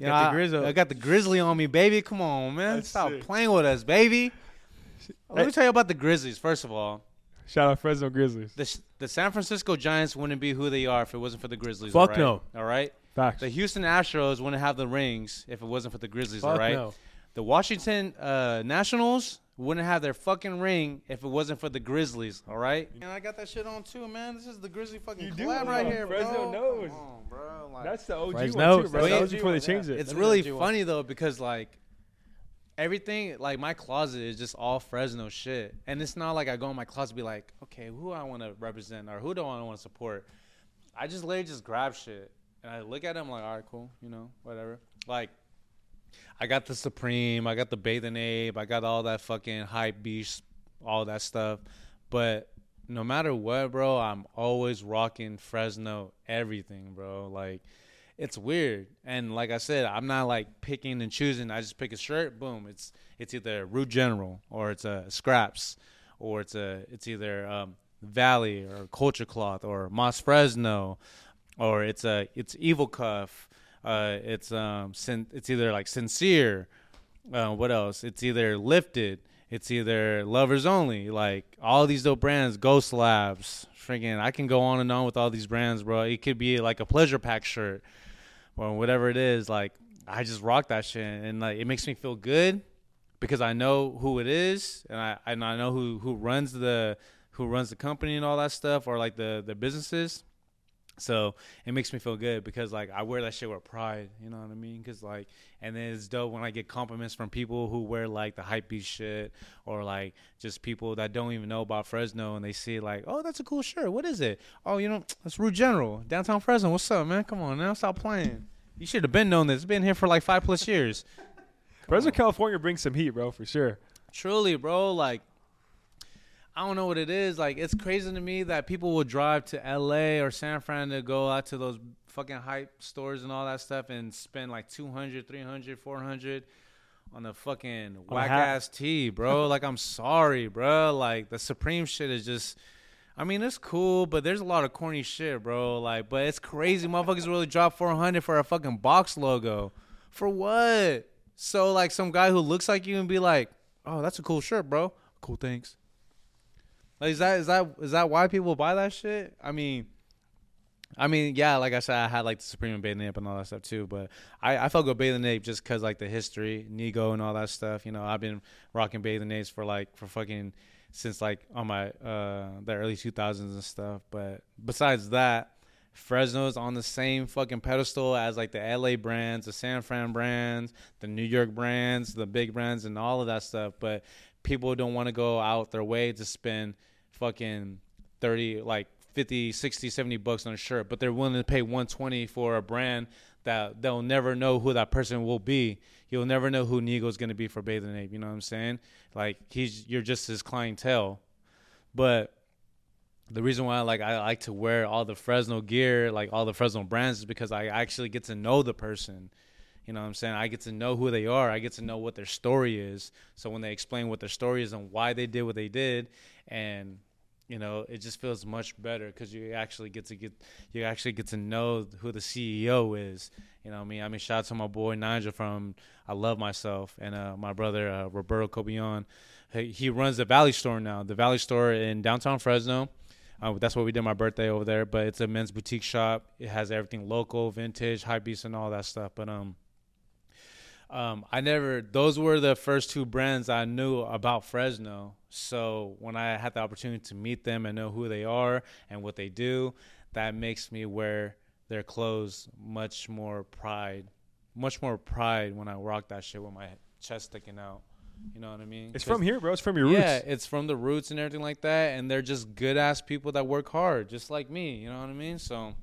Got the I- grizzle. I got the grizzly on me, baby. Come on, man. That's Stop sick. playing with us, baby. Let me tell you about the Grizzlies. First of all, Shout out Fresno Grizzlies. the the San Francisco Giants wouldn't be who they are if it wasn't for the Grizzlies. Fuck all right? no. All right. Facts. The Houston Astros wouldn't have the rings if it wasn't for the Grizzlies. Fuck all right. no. The Washington uh, Nationals wouldn't have their fucking ring if it wasn't for the Grizzlies. All right. And I got that shit on too, man. This is the Grizzly fucking You do, collab bro. right here, Fresno knows. Come on, bro. Like, That's the OG Fresno. one too, bro. That's That the was OG before they changed yeah. it. it's That's really what you funny though because like everything like my closet is just all Fresno shit, and it's not like I go in my closet and be like, okay, who I want to represent or who do I want to support. I just literally just grab shit and I look at them like, all right, cool, you know, whatever. Like, I got the Supreme, I got the Bathing Ape, I got all that fucking hype beast, all that stuff, but. No matter what, bro, I'm always rocking Fresno everything, bro. Like, it's weird. And like I said, I'm not like picking and choosing. I just pick a shirt, boom. It's it's either Root General or it's a Scraps or it's a it's either um, Valley or Culture Cloth or Moss Fresno or it's a it's Evil Cuff. Uh, it's um sin- it's either like Sincere. Uh, what else? It's either Lifted. It's either Lovers Only. Like all these dope brands, Ghost Labs. Freaking, I can go on and on with all these brands, bro. It could be like a pleasure pack shirt or whatever it is, like I just rock that shit, and like it makes me feel good because I know who it is, and I and I know who who runs the who runs the company and all that stuff, or like the the businesses. So it makes me feel good because like I wear that shit with pride, you know what I mean? Because like, and then it's dope when I get compliments from people who wear like the hype beast shit, or like just people that don't even know about Fresno and they see like, oh, that's a cool shirt. What is it? Oh, you know, that's Root General, downtown Fresno. What's up, man? Come on now, stop playing. You should have been known this. It's been here for like five plus years. Fresno, California brings some heat, bro, for sure. Truly, bro. Like, I don't know what it is. Like, it's crazy to me that people will drive to LA or San Fran to go out to those fucking hype stores and all that stuff and spend like 200, 300, 400 on a fucking On whack hat. ass tee, bro. like, I'm sorry, bro. Like, the Supreme shit is just. I mean, it's cool, but there's a lot of corny shit, bro. Like, but it's crazy. Motherfuckers really drop 400 for a fucking box logo. For what? So, like, some guy who looks like you and be like, oh, that's a cool shirt, bro. Cool, thanks. Like, is that is that is that why people buy that shit? I mean, I mean, yeah, like I said, I had like the Supreme Bathing Ape and all that stuff too, but I I felt good Bathing Ape just cause like the history, Nigo and all that stuff. You know, I've been rocking Bathing Apes for like for fucking since like on my uh the early 2000s and stuff. But besides that, Fresno's on the same fucking pedestal as like the LA brands, the San Fran brands, the New York brands, the big brands, and all of that stuff. But people don't want to go out their way to spend fucking 30, like 50, 60, 70 bucks on a shirt, but they're willing to pay 120 for a brand that they'll never know who that person will be. You'll never know who Nigo's going to be for Bathing Ape. You know what I'm saying? Like he's, you're just his clientele. But the reason why like I like to wear all the Fresno gear, like all the Fresno brands, is because I actually get to know the person. You know what I'm saying? I get to know who they are. I get to know what their story is. So when they explain what their story is and why they did what they did, and you know, it just feels much better because you actually get to get you actually get to know who the CEO is. You know I mean? I mean, shout out to my boy Nigel from I Love Myself and uh, my brother uh, Roberto Cobion. He, runs the Valley Store now, the Valley Store in downtown Fresno. Uh, that's what we did my birthday over there. But it's a men's boutique shop. It has everything local, vintage, high beast, and all that stuff. But um, um, I never. Those were the first two brands I knew about Fresno. So when I had the opportunity to meet them and know who they are and what they do, that makes me wear their clothes much more pride, much more pride when I rock that shit with my chest sticking out. You know what I mean? It's from here, bro. It's from your roots. yeah, it's from the roots and everything like that, and they're just good ass people that work hard, just like me. You know what I mean? So,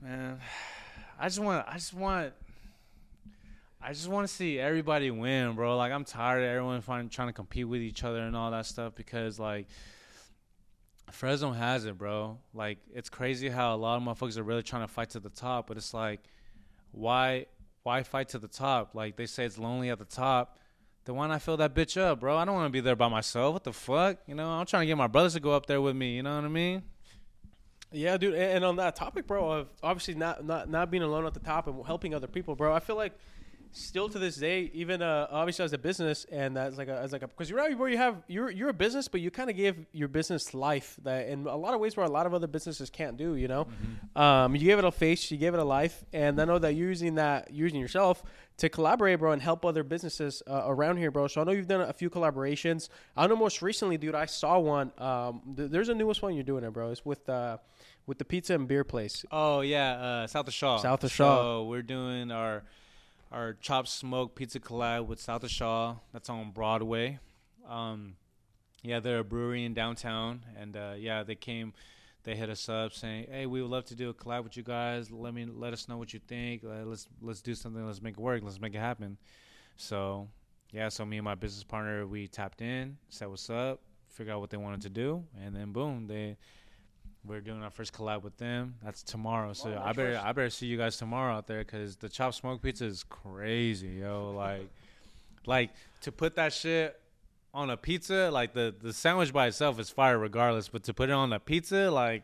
man, I just want, I just want, I just want to see everybody win, bro. Like I'm tired of everyone find, trying to compete with each other and all that stuff because like. Fresno has it, bro. Like it's crazy how a lot of motherfuckers are really trying to fight to the top, but it's like, why, why fight to the top? Like they say it's lonely at the top then why not fill that bitch up, bro? I don't want to be there by myself. What the fuck? You know, I'm trying to get my brothers to go up there with me. You know what I mean? Yeah, dude. And on that topic, bro, of obviously not not not being alone at the top and helping other people, bro. I feel like still to this day, even uh, obviously as a business and that's like a as like a because you're right, where you have you're you're a business, but you kind of give your business life that in a lot of ways where a lot of other businesses can't do. You know, um, you gave it a face, you gave it a life, and I know that you're using that you're using yourself to collaborate, bro, and help other businesses uh, around here, bro. So I know you've done a few collaborations. I know most recently, dude, I saw one. Um, th- there's a newest one you're doing it, bro. It's with uh, with the pizza and beer place. Oh yeah, uh, South of Shaw. South of Shaw. So we're doing our our Chop smoke pizza collab with South of Shaw. That's on Broadway. Um, yeah, they're a brewery in downtown, and uh, yeah, they came. They hit us up saying, "Hey, we would love to do a collab with you guys. Let me let us know what you think. Uh, let's let's do something. Let's make it work. Let's make it happen." So yeah, so me and my business partner we tapped in, said what's up, figure out what they wanted to do, and then boom, they we're doing our first collab with them. That's tomorrow. So I better I better see you guys tomorrow out there because the chopped smoke pizza is crazy, yo. Like, like to put that shit on a pizza, like the the sandwich by itself is fire regardless, but to put it on a pizza, like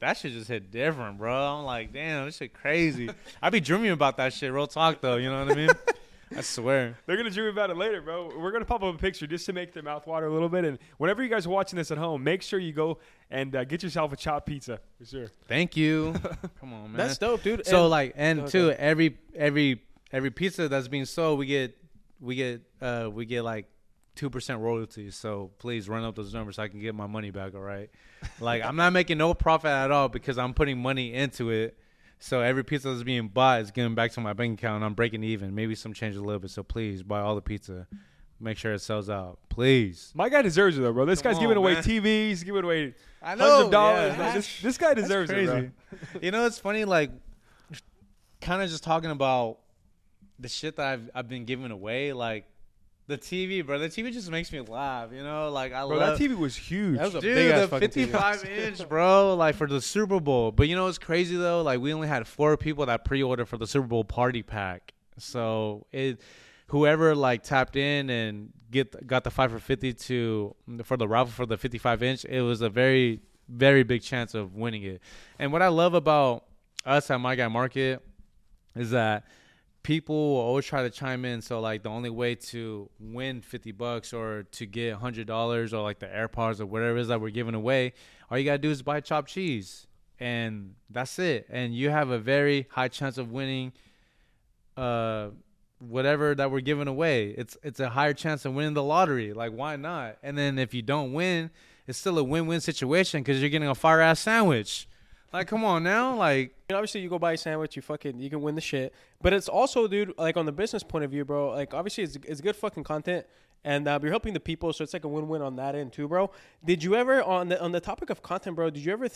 that shit just hit different, bro. I'm like, damn, this shit crazy. I be dreaming about that shit. Real talk though, you know what I mean? I swear. They're gonna dream about it later, bro. We're gonna pop up a picture just to make their mouth water a little bit. And whenever you guys are watching this at home, make sure you go and uh, get yourself a chopped pizza for sure. Thank you. Come on, man. That's dope, dude. So And- like, and Go, too, every every every pizza that's being sold, we get we get uh we get like two percent royalties. So please run up those numbers so I can get my money back. All right, like I'm not making no profit at all because I'm putting money into it. So every pizza that's being bought is going back to my bank account. and I'm breaking even. Maybe some change a little bit. So please buy all the pizza. Make sure it sells out, please. My guy deserves it though, bro. This Come guy's giving away man. TVs, giving away I hundreds of dollars. yeah. bro. This, this guy deserves it, bro. you know, it's funny, like, kind of just talking about the shit that I've I've been giving away, like the TV, bro. The TV just makes me laugh. You know, like I Bro, love. that TV was huge. That was a Dude, big ass the fucking TV. 55 inch, bro, like for the Super Bowl. But you know it's crazy though? Like we only had four people that pre-ordered for the Super Bowl party pack. So it, whoever like tapped in and get got the five for 50 to for the raffle for the 55 inch, it was a very very big chance of winning it. And what I love about us at My Guy Market is that people will always try to chime in. So like the only way to win fifty bucks or to get hundred dollars or like the AirPods or whatever it is that we're giving away, all you gotta do is buy chopped cheese, and that's it. And you have a very high chance of winning. Uh, whatever that we're giving away, it's it's a higher chance of winning the lottery. Like why not? And then if you don't win, it's still a win-win situation because you're getting a fire ass sandwich. Like come on now, like obviously, you go buy a sandwich, you fucking, you can win the shit. But it's also, dude, like on the business point of view, bro. Like obviously, it's, it's good fucking content, and uh, you're helping the people, so it's like a win-win on that end too, bro. Did you ever on the on the topic of content, bro? Did you ever,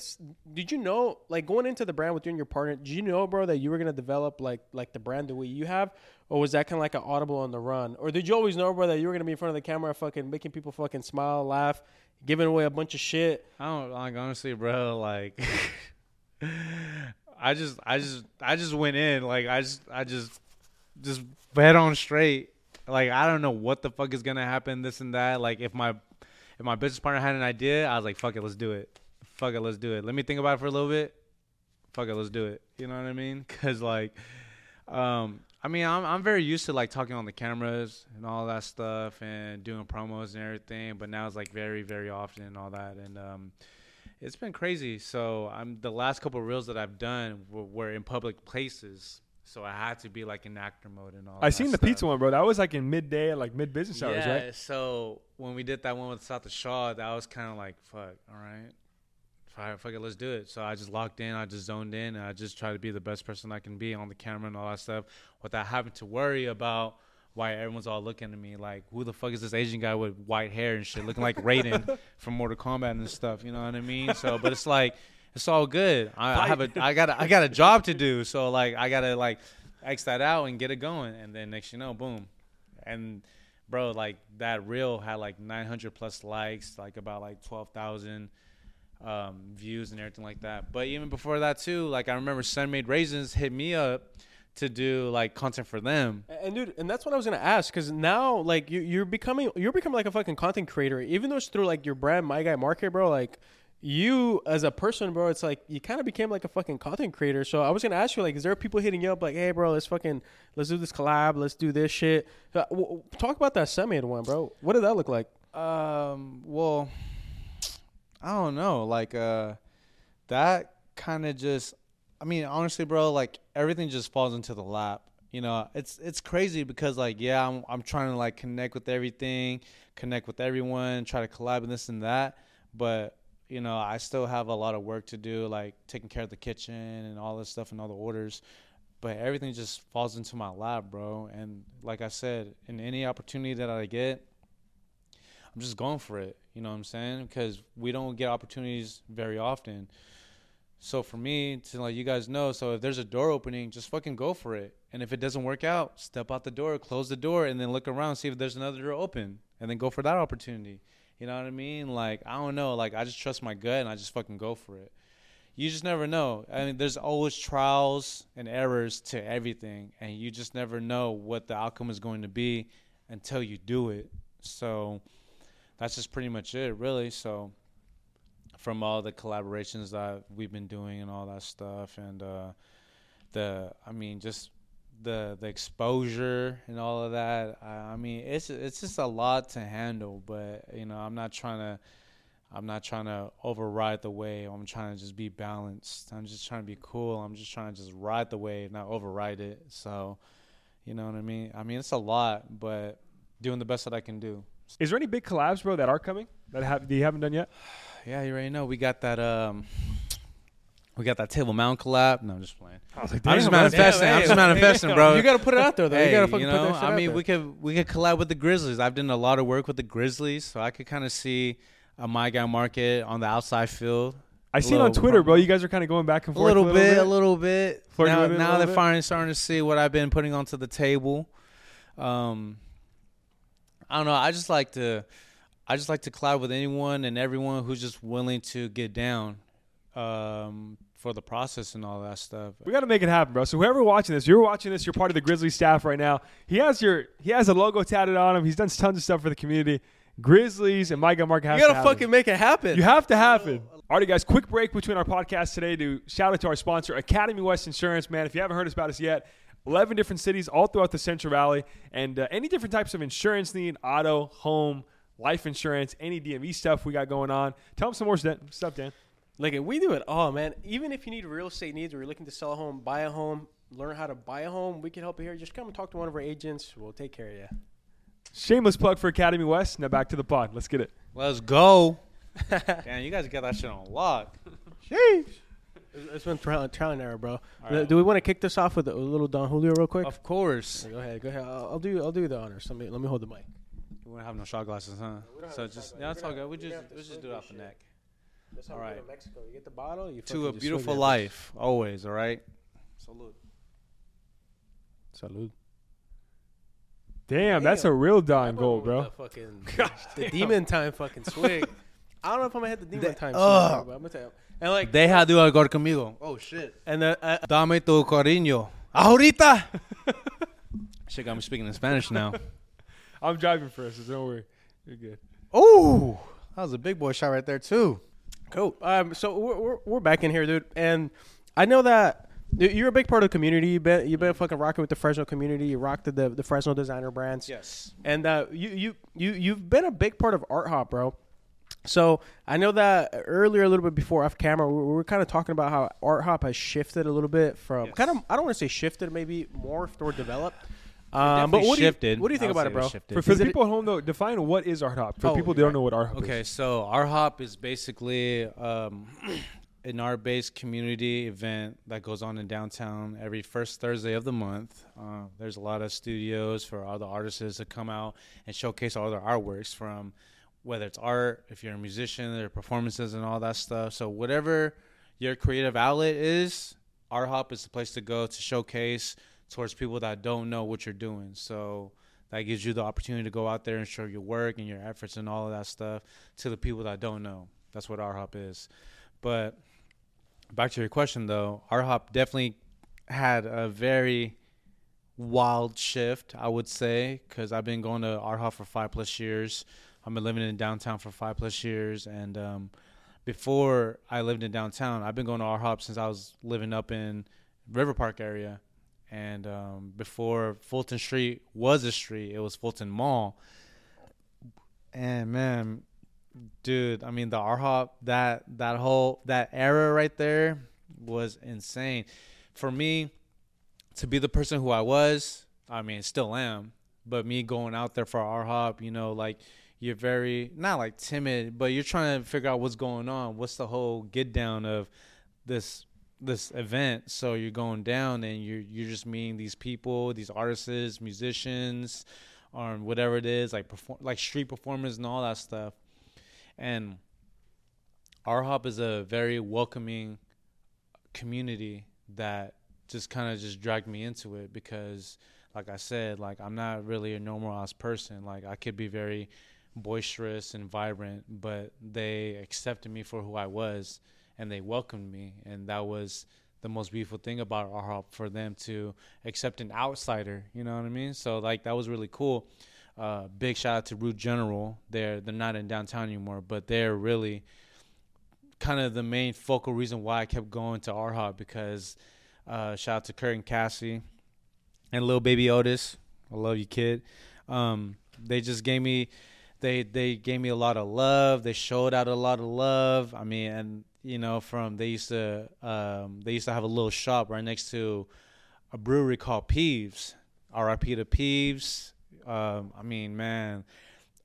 did you know, like going into the brand with you and your partner, did you know, bro, that you were gonna develop like like the brand the way you have, or was that kind of like an audible on the run, or did you always know, bro, that you were gonna be in front of the camera, fucking making people fucking smile, laugh, giving away a bunch of shit? I don't like honestly, bro. Like, I just I just I just went in like I just I just just bet on straight. Like I don't know what the fuck is gonna happen, this and that. Like if my if my business partner had an idea, I was like, fuck it, let's do it. Fuck it, let's do it. Let me think about it for a little bit. Fuck it, let's do it. You know what I mean? Cause like, um, I mean, I'm I'm very used to like talking on the cameras and all that stuff and doing promos and everything. But now it's like very very often and all that and um it's been crazy. So I'm the last couple of reels that I've done were, were in public places. So I had to be like in actor mode and all. That I seen the stuff. pizza one, bro. That was like in midday, like mid business hours, right? yeah, right? So when we did that one with South of Shaw, that was kind of like, fuck, all right, fuck, fuck it, let's do it. So I just locked in, I just zoned in, and I just tried to be the best person I can be on the camera and all that stuff, without having to worry about why everyone's all looking at me like, who the fuck is this Asian guy with white hair and shit, looking like Raiden from Mortal Kombat and stuff. You know what I mean? So, but it's like. It's all good. I, I have a, I got, a, I got a job to do. So like, I gotta like, X that out and get it going. And then next you know, boom. And bro, like that reel had like 900 plus likes, like about like 12,000 um, views and everything like that. But even before that too, like I remember Sun-Maid Raisins hit me up to do like content for them. And dude, and that's what I was gonna ask, because now like you, you're becoming you're becoming like a fucking content creator, even though it's through like your brand, My Guy Market, bro. Like you as a person, bro, it's like you kind of became like a fucking content creator. So I was gonna ask you, like, is there people hitting you up like, hey, bro, let's fucking let's do this collab, let's do this shit. Uh, w- w- talk about that Sun-Maid one, bro. What did that look like? Um, well, I don't know. Like, uh, that kind of just, I mean, honestly, bro, like everything just falls into the lap. You know, it's it's crazy because like, yeah, I'm I'm trying to like connect with everything, connect with everyone, try to collab and this and that, but you know, I still have a lot of work to do, like taking care of the kitchen and all this stuff and all the orders. But everything just falls into my lap, bro. And like I said, in any opportunity that I get, I'm just going for it. You know what I'm saying? Because we don't get opportunities very often. So for me to let you guys know, so if there's a door opening, just fucking go for it. And if it doesn't work out, step out the door, close the door, and then look around, see if there's another door open, and then go for that opportunity. You know what I mean? Like I don't know. Like I just trust my gut and I just fucking go for it. You just never know. I mean, there's always trials and errors to everything, and you just never know what the outcome is going to be until you do it. So that's just pretty much it, really. So from all the collaborations that we've been doing and all that stuff, and uh, the, I mean, just the the exposure and all of that. I, I mean, it's it's just a lot to handle, but you know, I'm not trying to. I'm not trying to override the wave. I'm trying to just be balanced. I'm just trying to be cool. I'm just trying to just ride the wave, not override it. So, you know what I mean? I mean, it's a lot, but doing the best that I can do. Is there any big collabs, bro, that are coming that have that you haven't done yet? Yeah, you already know. We got that. Um, we got that Table Mountain collab. No, I'm just playing. I was like, I'm just damn, manifesting. I'm just manifesting, bro. You gotta put it out there, though. Hey, you gotta fucking you know, put that shit I out mean, there. we could we could collab with the Grizzlies. I've done a lot of work with the Grizzlies, so I could kind of see a my guy market on the outside field. I see it on Twitter, bro. You guys are kind of going back and forth A forth little, bit, a little bit. Flirting Now, with it a now little they're bit? finally starting to see what I've been putting onto the table. Um, I don't know. I just like to, I just like to collab with anyone and everyone who's just willing to get down, um, for the process and all that stuff. We got to make it happen, bro. So whoever watching this, you're watching this. You're part of the Grizzly staff right now. He has your he has a logo tatted on him. He's done tons of stuff for the community. Grizzlies and Micah Mark has you gotta to fucking make it happen. You have to happen. Alrighty, guys. Quick break between our podcasts today to shout out to our sponsor, Academy West Insurance. Man, if you haven't heard us about us yet, 11 different cities all throughout the Central Valley, and uh, any different types of insurance need, auto, home, life insurance, any DMV stuff we got going on. Tell them some more st- stuff, Dan. Like we do it all, man. Even if you need real estate needs or you're looking to sell a home, buy a home, learn how to buy a home, we can help you here. Just come and talk to one of our agents. We'll take care of you. Shameless plug for Academy West. Now back to the pod. Let's get it. Let's go. Damn, you guys got that shit on lock. Sheesh. It's been trial, trial and error, bro. right. Do we want to kick this off with a little Don Julio real quick? Of course. Go ahead, go ahead. I'll, I'll do I'll do the honors. Let me let me hold the mic. We don't have no shot glasses, huh? So just yeah, that's all good. We just we just do it off the neck. That's how we do it Mexico. You get the bottle. You To a beautiful life, always. All right. Salute. Salud. Damn, that's a real dime goal, bro. The fucking Gosh the demon time fucking swig. I don't know if I'm gonna hit the demon They- time. Ugh. soon, but I'm gonna tell you. And like, Deja de jugar conmigo. Oh shit. and the, uh, Dame tu cariño. Ahorita. Shit got me speaking in Spanish now. I'm driving for us, so don't worry. You're good. Oh, that was a big boy shot right there too. Cool. Um, so we're, we're, we're back in here, dude, and I know that you're a big part of the community. You've been you've been fucking rocking with the Fresno community. You rocked the the, the Fresno designer brands. Yes. And uh, you you you you've been a big part of Art Hop, bro. So I know that earlier, a little bit before off camera, we we were kind of talking about how Art Hop has shifted a little bit from Yes. kind of I don't want to say shifted, maybe morphed or developed. Um, but definitely what do you, what do you think about it, say it bro? shifted. For, for the people at home, though, define what is art hop. For Oh, people that don't know what art hop Okay, is. Okay, so art hop is basically um, an art-based community event that goes on in downtown every first Thursday of the month. Uh, there's a lot of studios for all the artists to come out and showcase all their artworks from whether it's art, if you're a musician, their performances and all that stuff. So whatever your creative outlet is, Art Hop is the place to go to showcase towards people that don't know what you're doing. So that gives you the opportunity to go out there and show your work and your efforts and all of that stuff to the people that don't know. That's what Art Hop is. But back to your question though, Art Hop definitely had a very wild shift, I would say, because I've been going to Art Hop for five plus years. I've been living in downtown for five plus years, and um, before I lived in downtown, I've been going to Art Hop since I was living up in River Park area, and um, before Fulton Street was a street, it was Fulton Mall. And man, dude, I mean the Art Hop that that whole that era right there was insane. For me, to be the person who I was, I mean still am, but me going out there for Art Hop, you know, like you're very not like timid, but you're trying to figure out what's going on. What's the whole get down of this this event? So you're going down and you're you're just meeting these people, these artists, musicians, or whatever it is, like perform like street performers and all that stuff. And Art Hop is a very welcoming community that just kind of just dragged me into it because like I said, like I'm not really a normal ass person. Like I could be very boisterous and vibrant, but they accepted me for who I was and they welcomed me and that was the most beautiful thing about Art Hop for them to accept an outsider, you know what I mean? So like that was really cool. Uh, big shout out to Root General. They're they're not in downtown anymore, but they're really kind of the main focal reason why I kept going to Art Hop because uh, shout out to Kurt and Cassie and little baby Otis. I love you, kid. Um, they just gave me they they gave me a lot of love. They showed out a lot of love. I mean, and you know, from they used to um, they used to have a little shop right next to a brewery called Peeves. R.I.P. to Peeves. Um, I mean, man,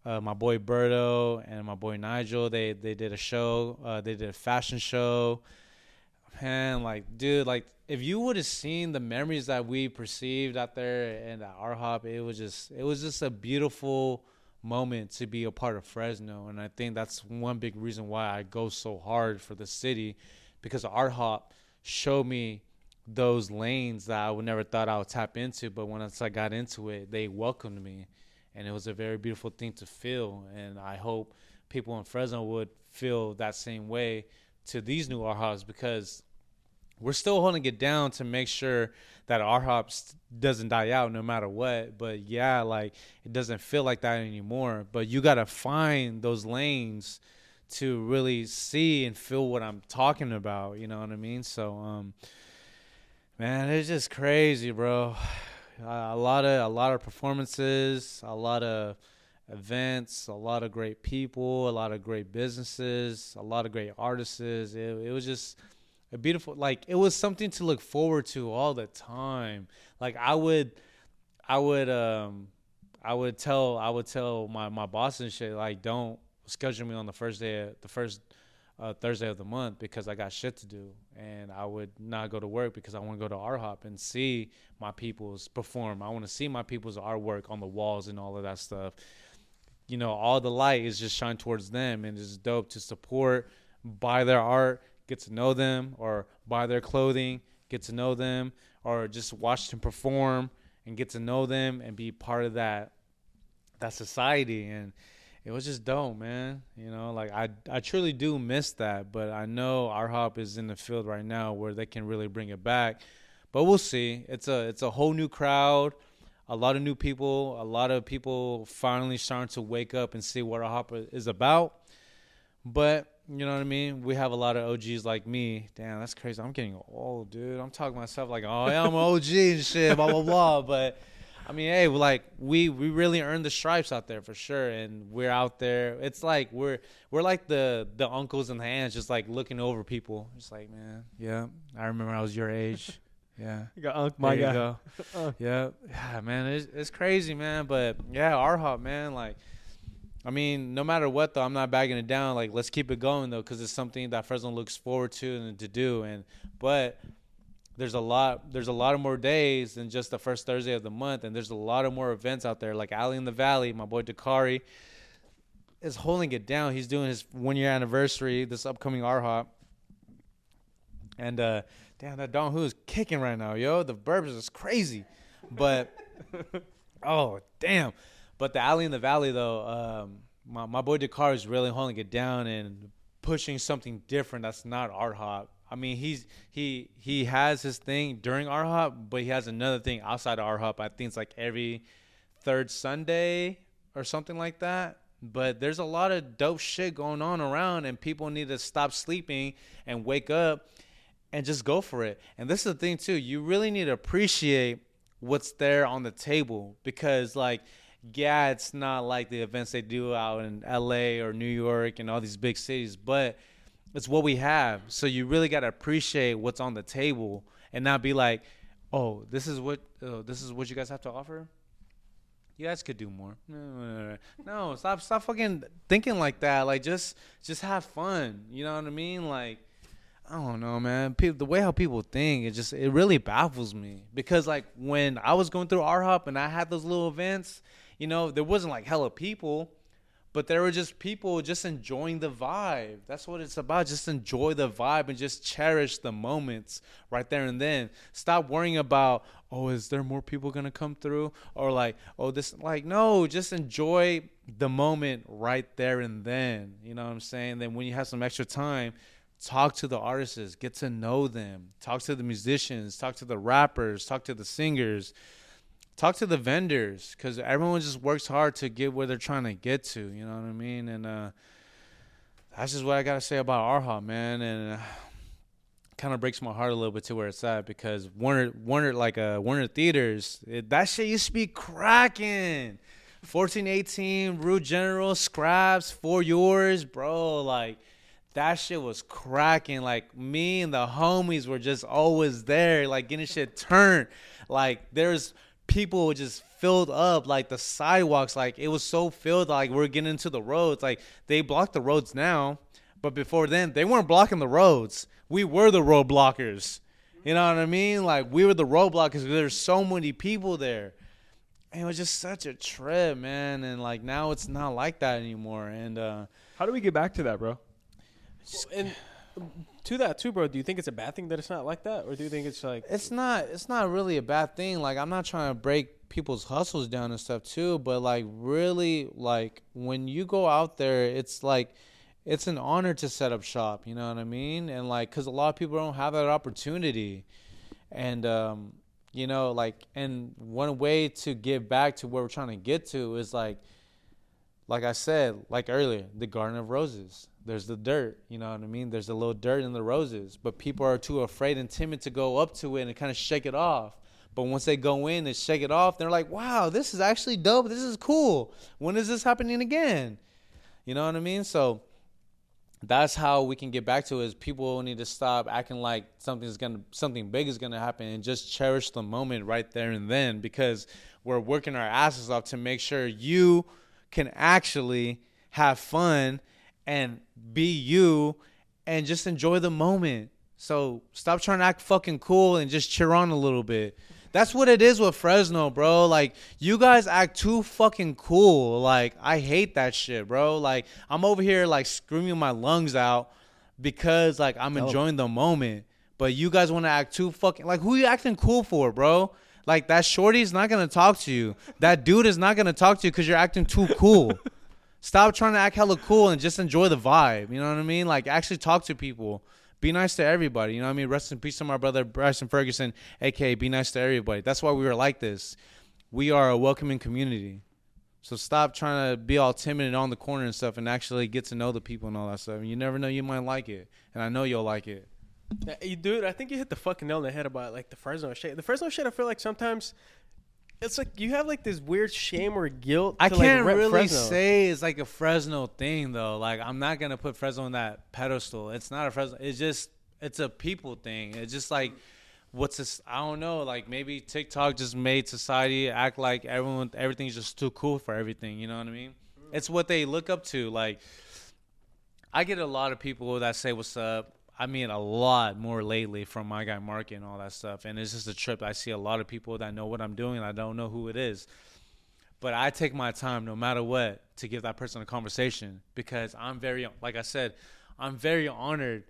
uh, my boy Berto and my boy Nigel, they they did a show. Uh, they did a fashion show. Man, like, dude, like, if you would have seen the memories that we perceived out there and at Art Hop, it was just, it was just a beautiful moment to be a part of Fresno, and I think that's one big reason why I go so hard for the city, because Art Hop showed me those lanes that I would never thought I would tap into, but once I got into it, they welcomed me, and it was a very beautiful thing to feel, and I hope people in Fresno would feel that same way to these new Art Hops because we're still holding it down to make sure that Art Hops doesn't die out no matter what. But yeah, like it doesn't feel like that anymore. But you gotta find those lanes to really see and feel what I'm talking about. You know what I mean? So, um, man, it's just crazy, bro. A lot of a lot of performances, a lot of events, a lot of great people, a lot of great businesses, a lot of great artists. It, it was just a beautiful, like it was something to look forward to all the time. Like I would, I would, um, I would tell, I would tell my my boss and shit like, don't schedule me on the first day, of, the first uh, Thursday of the month because I got shit to do, and I would not go to work because I want to go to Art Hop and see my people's perform. I want to see my people's artwork on the walls and all of that stuff you know, all the light is just shine towards them, and it's dope to support, buy their art, get to know them, or buy their clothing, get to know them, or just watch them perform and get to know them and be part of that that society. And it was just dope, man. You know, like I I truly do miss that, but I know Art Hop is in the field right now where they can really bring it back. But we'll see. It's a it's a whole new crowd, a lot of new people, a lot of people finally starting to wake up and see what Art Hop is about. But you know what I mean? We have a lot of OGs like me. Damn, that's crazy. I'm getting old, dude. I'm talking myself like, oh, yeah, I'm an OG and shit, blah blah blah. But I mean, hey, like we we really earned the stripes out there for sure, and we're out there. It's like we're we're like the the uncles and the aunts, just like looking over people. Just like, man, yeah, I remember I was your age. Yeah, You got Unc, my there you guy. go. Uh. yeah, yeah, man, it's it's crazy, man. But yeah, Art Hop, man, like. I mean, no matter what, though, I'm not bagging it down. Like, let's keep it going though, because it's something that Fresno looks forward to and to do. And but there's a lot, there's a lot of more days than just the first Thursday of the month, and there's a lot of more events out there. Like Alley in the Valley, my boy Dakari is holding it down. He's doing his one year anniversary this upcoming Art Hop, and uh, damn, that Don Who is kicking right now, yo. The burbs is crazy, but oh damn. But the alley in the valley though, um, my my boy Dakar is really holding it down and pushing something different that's not art hop. I mean, he's he he has his thing during art hop, but he has another thing outside of art hop. I think it's like every third Sunday or something like that. But there's a lot of dope shit going on around, and people need to stop sleeping and wake up and just go for it. And this is the thing too. You really need to appreciate what's there on the table because like yeah, it's not like the events they do out in LA or New York and all these big cities, but it's what we have. So you really got to appreciate what's on the table and not be like, "Oh, this is what oh, this is what you guys have to offer." You guys could do more. No, stop stop fucking thinking like that. Like just just have fun. You know what I mean? Like I don't know, man. People, the way how people think, it just it really baffles me because like when I was going through Art Hop and I had those little events, you know, there wasn't like hella people, but there were just people just enjoying the vibe. That's what it's about. Just enjoy the vibe and just cherish the moments right there and then. Stop worrying about, oh, is there more people gonna come through? Or like, oh, this like no, just enjoy the moment right there and then. You know what I'm saying? Then when you have some extra time, talk to the artists, get to know them, talk to the musicians, talk to the rappers, talk to the singers talk to the vendors because everyone just works hard to get where they're trying to get to. You know what I mean? And uh, that's just what I gotta say about Art Hop, man. And uh, kind of breaks my heart a little bit to where it's at because Warnors, Warnors, like uh, Warnors Theaters, it, that shit used to be cracking. 1418, Root General, Scraps, For Yours, bro. Like, that shit was cracking. Like, me and the homies were just always there, like, getting shit turned. Like, there's people were just filled up like the sidewalks like it was so filled like we're getting into the roads like they block the roads now but before then they weren't blocking the roads. We were the road blockers. You know what i mean? Like we were the road blockers there's so many people there. And it was just such a trip man and like now it's not like that anymore and uh How do we get back to that, bro? And to that too, bro. Do you think it's a bad thing that it's not like that, or do you think it's like it's not it's not really a bad thing like i'm not trying to break people's hustles down and stuff too but like really like when you go out there it's like it's an honor to set up shop you know what i mean and like because a lot of people don't have that opportunity and um you know like and one way to get back to where we're trying to get to is like like I said, like earlier, the Garden of Roses. There's the dirt, you know what I mean? There's a little dirt in the roses, but people are too afraid and timid to go up to it and kind of shake it off. But once they go in and shake it off, they're like, "Wow, this is actually dope. This is cool. When is this happening again?" You know what I mean? So that's how we can get back to it is people need to stop acting like something's gonna something big is gonna happen and just cherish the moment right there and then because we're working our asses off to make sure you can actually have fun and be you and just enjoy the moment. So stop trying to act fucking cool and just cheer on a little bit. That's what it is with Fresno, bro. Like you guys act too fucking cool. Like I hate that shit, bro. Like I'm over here like screaming my lungs out because like I'm enjoying the moment. But you guys want to act too fucking like who you acting cool for, bro? Like that shorty's not gonna talk to you. That dude is not gonna talk to you because you're acting too cool. Stop trying to act hella cool and just enjoy the vibe. You know what I mean? Like actually talk to people. Be nice to everybody. You know what I mean? Rest in peace to my brother Bryson Ferguson, aka be nice to everybody. That's why we were like this. We are a welcoming community. So stop trying to be all timid and on the corner and stuff and actually get to know the people and all that stuff. You never know you might like it. And I know you'll like it. Dude, I think you hit the fucking nail on the head about like the Fresno shit. The Fresno shit, I feel like sometimes it's like you have like this weird shame or guilt. I can't rep really Fresno. say it's like a Fresno thing though. Like I'm not gonna put Fresno on that pedestal. It's not a Fresno. It's just it's a people thing. It's just like what's this? I don't know. Like maybe TikTok just made society act like everyone everything's just too cool for everything. You know what I mean? It's what they look up to. Like I get a lot of people that say what's up. I mean, a lot more lately from my guy Market and all that stuff. And it's just a trip. I see a lot of people that know what I'm doing. I don't know who it is. But I take my time, no matter what, to give that person a conversation because I'm very, like I said, I'm very honored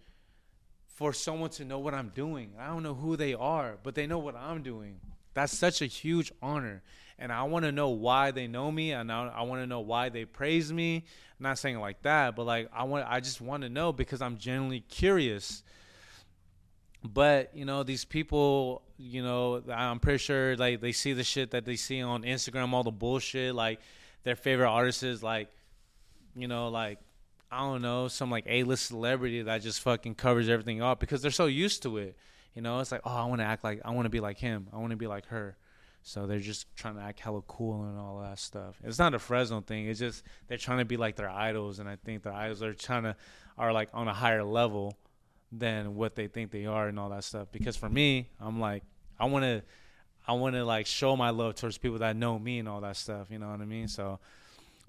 for someone to know what I'm doing. I don't know who they are, but they know what I'm doing. That's such a huge honor. And I want to know why they know me, and I, I want to know why they praise me. I'm not saying like that, but like I want, I just want to know because I'm genuinely curious. But you know, these people, you know, I'm pretty sure like they see the shit that they see on Instagram, all the bullshit, like their favorite artists is like, you know, like I don't know, some like A-list celebrity that just fucking covers everything up because they're so used to it. You know, it's like, oh, I want to act like I want to be like him. I want to be like her. So they're just trying to act hella cool and all that stuff. It's not a Fresno thing. It's just they're trying to be like their idols, and I think their idols are trying to are like on a higher level than what they think they are and all that stuff. Because for me, I'm like, I want to, I want to like show my love towards people that know me and all that stuff. You know what I mean? So,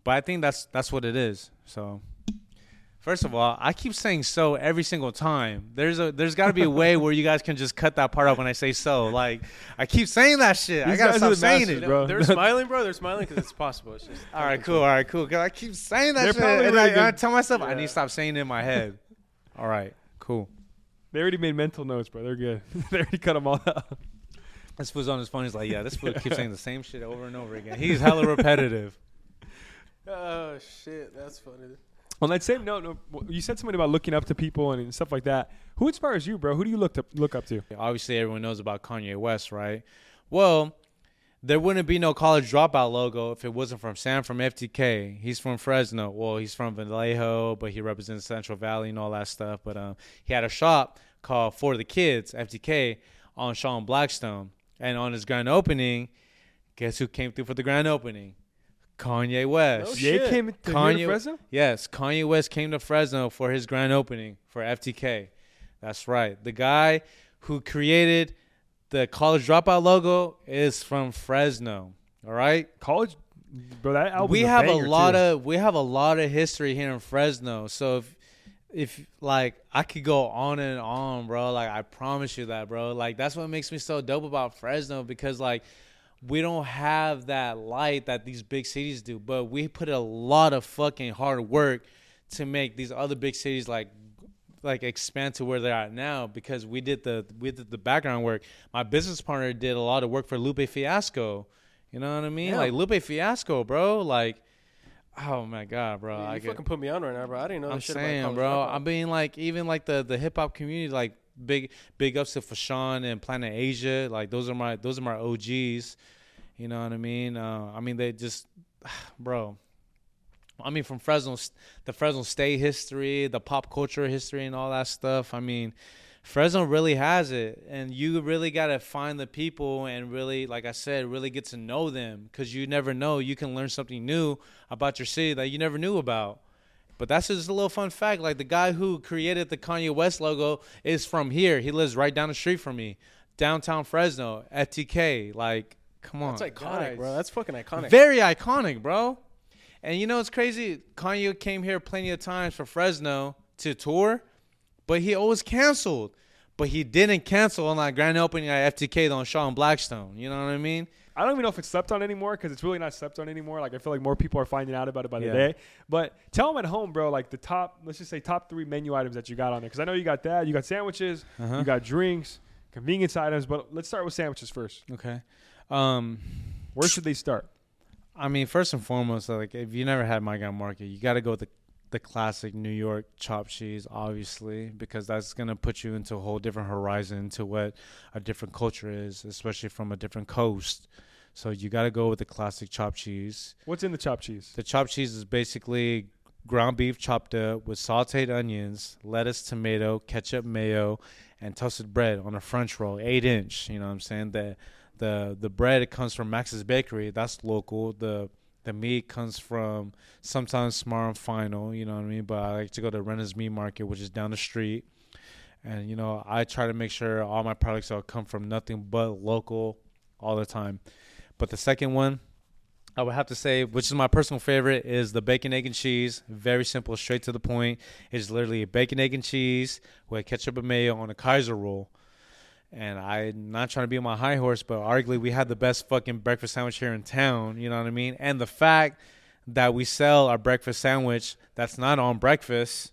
but I think that's that's what it is. So. First of all, I keep saying so every single time. There's a there's got to be a way where you guys can just cut that part out when I say so. Like I keep saying that shit. I gotta guys stop saying masters, it. Bro. They're smiling, bro. They're smiling because it's possible. It's just All right, cool. All right, cool. Cause I keep saying that They're shit, probably and really I, I good. tell myself I need to stop saying it in my head. All right, cool. They already made mental notes, bro. They're good. they already cut them all out. This fool's on his phone. He's like, yeah, this fool keeps saying the same shit over and over again. He's hella repetitive. Oh shit, that's funny. On that same note, no, you said something about looking up to people and stuff like that. Who inspires you, bro? Who do you look to look up to? Obviously, everyone knows about Kanye West, right? Well, there wouldn't be no college dropout logo if it wasn't from Sam from FTK. He's from Fresno. Well, he's from Vallejo, but he represents Central Valley and all that stuff. But um, he had a shop called For the Kids, FTK, on Shaw and Blackstone. And on his grand opening, guess who came through for the grand opening? Kanye West. No Jay shit. came to Kanye- Fresno. Yes, Kanye West came to Fresno for his grand opening for FTK. That's right. The guy who created the college dropout logo is from Fresno. All right. College, bro. That album. we have a lot of we have a lot of history here in Fresno. So if if like I could go on and on, bro, like I promise you that, bro. Like that's what makes me so dope about Fresno because like we don't have that light that these big cities do, but we put a lot of fucking hard work to make these other big cities like like expand to where they're at now because we did the we did the background work. My business partner did a lot of work for Lupe Fiasco. You know what I mean? Yeah. Like Lupe Fiasco, bro. Like, oh my god, bro. I you get, fucking put me on right now, bro. I didn't know I'm that shit saying, about bro. I mean, like even like the the hip hop community, like big big ups to Fashawn and Planet Asia. Like those are my those are my OGs. You know what I mean? Uh, I mean they just, bro. I mean, from Fresno, the Fresno State history, the pop culture history, and all that stuff. I mean, Fresno really has it, and you really gotta find the people and really, like I said, really get to know them because you never know. You can learn something new about your city that you never knew about. But that's just a little fun fact. Like the guy who created the Kanye West logo is from here. He lives right down the street from me, downtown Fresno, FTK. Like, come on, That's iconic, guys. bro. That's fucking iconic. Very iconic, bro. And you know it's crazy? Kanye came here plenty of times for Fresno to tour, but he always canceled. But he didn't cancel on that grand opening at FTK on and Blackstone. You know what I mean? I don't even know if it's slept on anymore because it's really not slept on anymore. Like I feel like more people are finding out about it by the Yeah. day. But tell them at home, bro. Like the top, let's just say top three menu items that you got on there. Because I know you got that. You got sandwiches. Uh-huh. You got drinks, convenience items. But let's start with sandwiches first. Okay. Um, Where should they start? I mean, first and foremost, like if you never had My Guy Market, you got to go with the the classic New York chopped cheese, obviously, because that's gonna put you into a whole different horizon to what a different culture is, especially from a different coast. So you got to go with the classic chopped cheese. What's in the chopped cheese? The chopped cheese is basically ground beef chopped up with sautéed onions, lettuce, tomato, ketchup, mayo, and toasted bread on a French roll, eight inch. You know what I'm saying? The the the bread comes from Max's Bakery. That's local. The the meat comes from sometimes Smart and Final, you know what I mean? But I like to go to Renner's Meat Market, which is down the street. And, you know, I try to make sure all my products all come from nothing but local all the time. But the second one, I would have to say, which is my personal favorite, is the bacon, egg, and cheese. Very simple, straight to the point. It's literally a bacon, egg, and cheese with ketchup and mayo on a Kaiser roll. And I'm not trying to be on my high horse, but arguably we have the best fucking breakfast sandwich here in town. You know what I mean? And the fact that we sell our breakfast sandwich that's not on breakfast,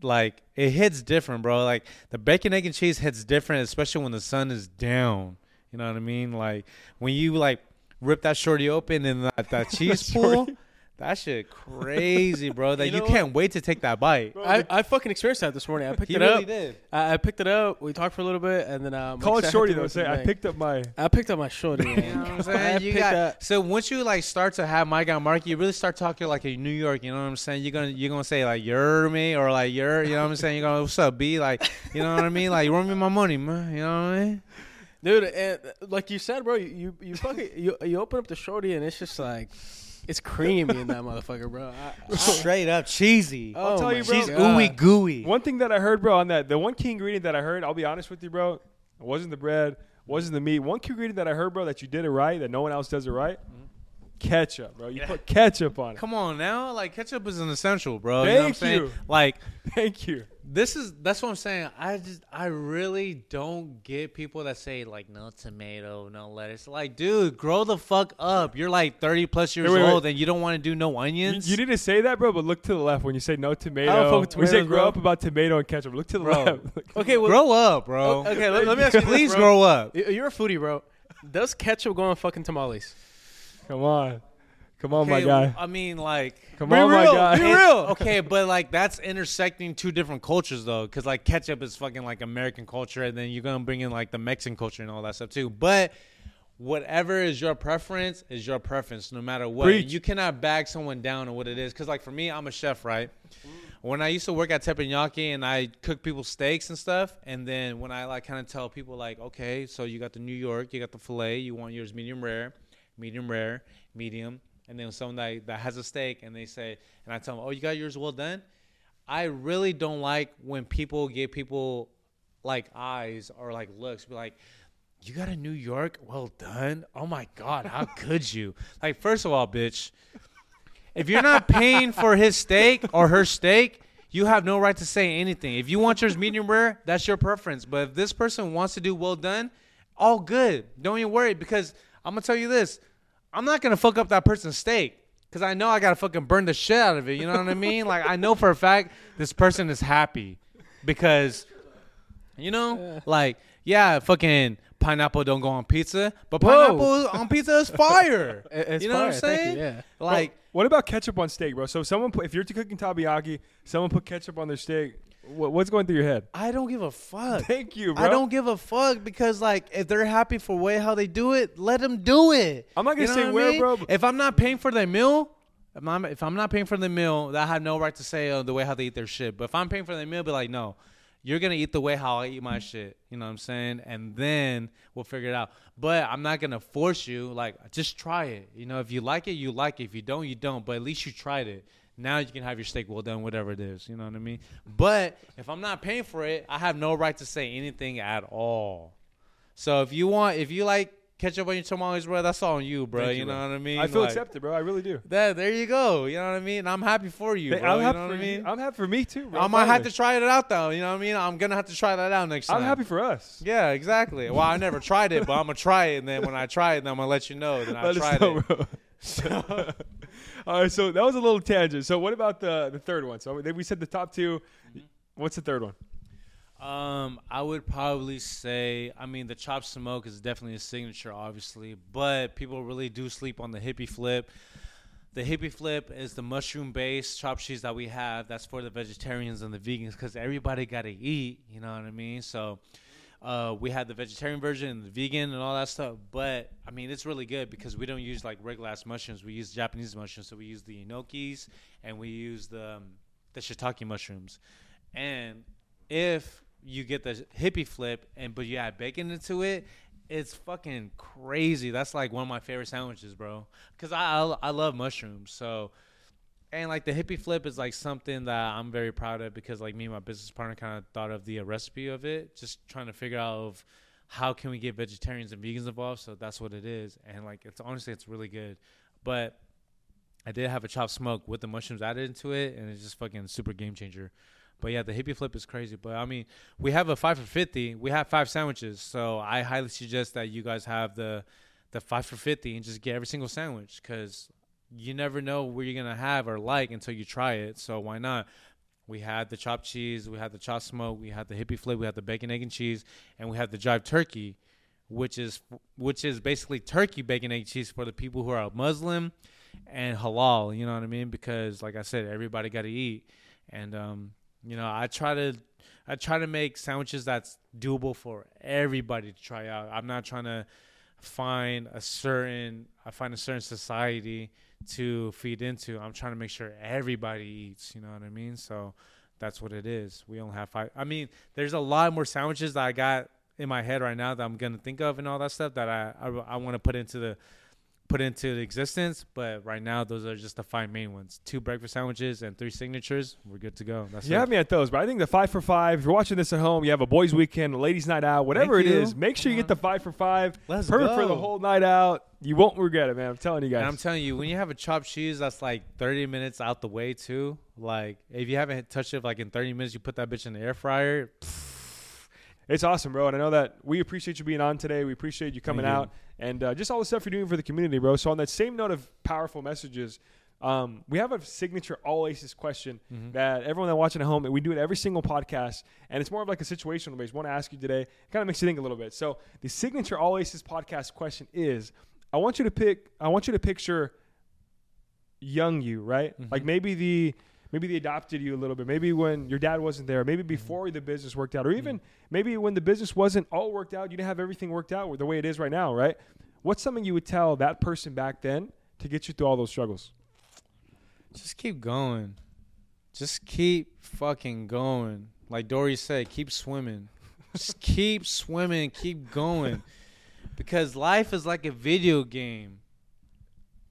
like it hits different, bro. Like the bacon, egg, and cheese hits different, especially when the sun is down. You know what I mean? Like when you like rip that shorty open and that, that cheese pool. That shit crazy, bro. That You you, can't wait to take that bite. I, I fucking experienced that this morning. I picked He it really up. did. I, I picked it up. We talked for a little bit, and then um, Call like it I said, I shorty though. Say I picked up my. I picked up my shorty. You know what I'm saying? You got, up- so once you like start to have my guy Mark, you really start talking like a New York. You know what I'm saying? You're gonna you're gonna say like you're me or like you're you know what I'm saying? You're gonna what's up B like you know what I mean? Like you run me my money, man. You know what I mean? dude. And uh, like you said, bro, you you, you fucking you, you open up the shorty, and it's just like it's creamy in that motherfucker, bro. I, I, Straight up cheesy. oh tell my you, bro. She's God. ooey gooey. One thing that I heard, bro, on that, the one key ingredient that I heard, I'll be honest with you, bro, it wasn't the bread, wasn't the meat. One key ingredient that I heard, bro, that you did it right, that no one else does it right, mm-hmm. ketchup, bro. You Yeah. put ketchup on it. Come on now, like ketchup is an essential, bro. you know what I'm Thank saying? you. Like Thank you. This is that's what I'm saying. I just I really don't get people that say like no tomato, no lettuce. Like, dude, grow the fuck up. You're like 30 plus years wait, wait. old and you don't want to do no onions. you need to say that, bro, but look to the left when you say no tomato. I don't fuck with we say grow bro. up about tomato and ketchup. Look to the Bro. left. Okay, well, grow up, bro. okay. Let, let me ask you this, Please bro. grow up. You- You're a foodie, bro. Does ketchup go on fucking tamales? Come on. Come on, my guy. I mean, like, Come Be on, my guy. be real. okay, but like that's intersecting two different cultures though, because like ketchup is fucking like American culture, and then you're gonna bring in like the Mexican culture and all that stuff too. But whatever is your preference is your preference, no matter what. You cannot bag someone down on what it is, because like for me, I'm a chef, right? Mm-hmm. When I used to work at Teppanyaki and I cook people's steaks and stuff, and then when I like kind of tell people like, okay, so you got the New York, you got the fillet, you want yours medium rare, medium rare, medium, and then someone that, that has a steak and they say, and I tell them, oh, you got yours well done. I really don't like when people give people like eyes or like looks, be like, you got a New York well done. Oh my God, how could you? Like, first of all, bitch, if you're not paying for his steak or her steak, you have no right to say anything. If you want yours medium rare, that's your preference. But if this person wants to do well done, all good. Don't even worry because I'm gonna tell you this: I'm not gonna fuck up that person's steak because I know I gotta fucking burn the shit out of it. You know what I mean? Like I know for a fact this person is happy because you know, like yeah, fucking pineapple don't go on pizza, but Whoa. pineapple on pizza is fire. It's you know what I'm fire, thank you, saying? yeah. Like. Bro, what about ketchup on steak, bro? So someone put, if you're cooking teppanyaki, someone put ketchup on their steak. What, what's going through your head? I don't give a fuck. Thank you, bro. I don't give a fuck because like if they're happy for way how they do it, let them do it. I'm not gonna You know say I where, mean? bro, If I'm not paying for their meal, if I'm, if I'm not paying for the meal, I have no right to say uh, the way how they eat their shit. But if I'm paying for the meal, be like, no, you're gonna eat the way how I eat my shit. You know what I'm saying? And then we'll figure it out. But I'm not gonna force you. Like, just try it. You know, if you like it, you like it. If you don't, you don't. But at least you tried it. Now you can have your steak well done, whatever it is. You know what I mean? But if I'm not paying for it, I have no right to say anything at all. So if you want, if you like ketchup on your tamales, bro, that's all on you, bro. Thank you, you, know what I mean? I feel Like, accepted, bro. I really do. That there you go. You know what I mean? I'm happy for you, bro. I'm you happy know for what I mean? I'm happy for me too, bro. I might have to try it out though. You know what I mean? I'm gonna have to try that out next time. I'm happy for us. Yeah, exactly. Well, I never tried it, but I'm gonna try it, and then when I try it, then I'm gonna let you know that I Let tried know, it. bro. All right, so that was a little tangent. So what about the the third one? So we said the top 2 Mm-hmm. What's the third one? Um, I would probably say, I mean, the chop smoke is definitely a signature, obviously, but people really do sleep on the hippie flip. The hippie flip is the mushroom based chop cheese that we have. That's for the vegetarians and the vegans because everybody got to eat. You know what I mean? So, uh, we had the vegetarian version and the vegan and all that stuff. But I mean, it's really good because we don't use like regular ass mushrooms. We use Japanese mushrooms. So we use the enokis and we use the um, the shiitake mushrooms. And if you get the hippie flip and but you add bacon into it, it's fucking crazy. That's like one of my favorite sandwiches, bro. Cause I I, I love mushrooms. So and like the hippie flip is like something that I'm very proud of because like me and my business partner kind of thought of the recipe of it, just trying to figure out of how can we get vegetarians and vegans involved. So that's what it is, and like it's honestly it's really good. But I did have a chopped smoke with the mushrooms added into it, and it's just fucking super game changer. But yeah, the hippie flip is crazy. But I mean, we have a five for fifty. We have five sandwiches, so I highly suggest that you guys have the the five for fifty and just get every single sandwich because you never know what you're gonna have or like until you try it. So why not? We had the chopped cheese, we had the chopped smoke, we had the hippie flip, we had the bacon, egg, and cheese, and we had the jive turkey, which is which is basically turkey bacon, egg, cheese for the people who are Muslim and halal. You know what I mean? Because like I said, everybody got to eat, and um, you know, I try to I try to make sandwiches that's doable for everybody to try out. I'm not trying to find a certain I find a certain society to feed into. I'm trying to make sure everybody eats. You know what I mean? So that's what it is. We only have five. I mean, there's a lot more sandwiches that I got in my head right now that I'm gonna think of and all that stuff that I I, I want to put into the put into existence. But right now, those are just the five main ones: two breakfast sandwiches and three signatures. We're good to go. That's You it. have me at those, but I think the five for five. If you're watching this at home, you have a boys' weekend, a ladies' night out, whatever Thank it you. is. Make sure you get uh-huh. the five for five. Let's Perfect for the whole night out. You won't regret it, man. I'm telling you guys. And I'm telling you, when you have a chopped cheese that's like 30 minutes out the way too, like if you haven't touched it like in 30 minutes, you put that bitch in the air fryer. It's awesome, bro. And I know that we appreciate you being on today. We appreciate you coming out and uh, just all the stuff you're doing for the community, bro. So on that same note of powerful messages, um, we have a signature all aces question Mm-hmm. that everyone that watching at home, and we do it every single podcast, and it's more of like a situational base. Want to ask you today, kind of makes you think a little bit. So the signature all aces podcast question is: I want you to pick. I want you to picture young you, right? Mm-hmm. Like maybe the maybe they adopted you a little bit. Maybe when your dad wasn't there. Mm-hmm. Maybe before the business worked out, or even maybe when the business wasn't all worked out. You didn't have everything worked out the way it is right now, right? What's something you would tell that person back then to get you through all those struggles? Just keep going. Just keep fucking going. Like Dory said, keep swimming. Just keep swimming, keep going. Because life is like a video game.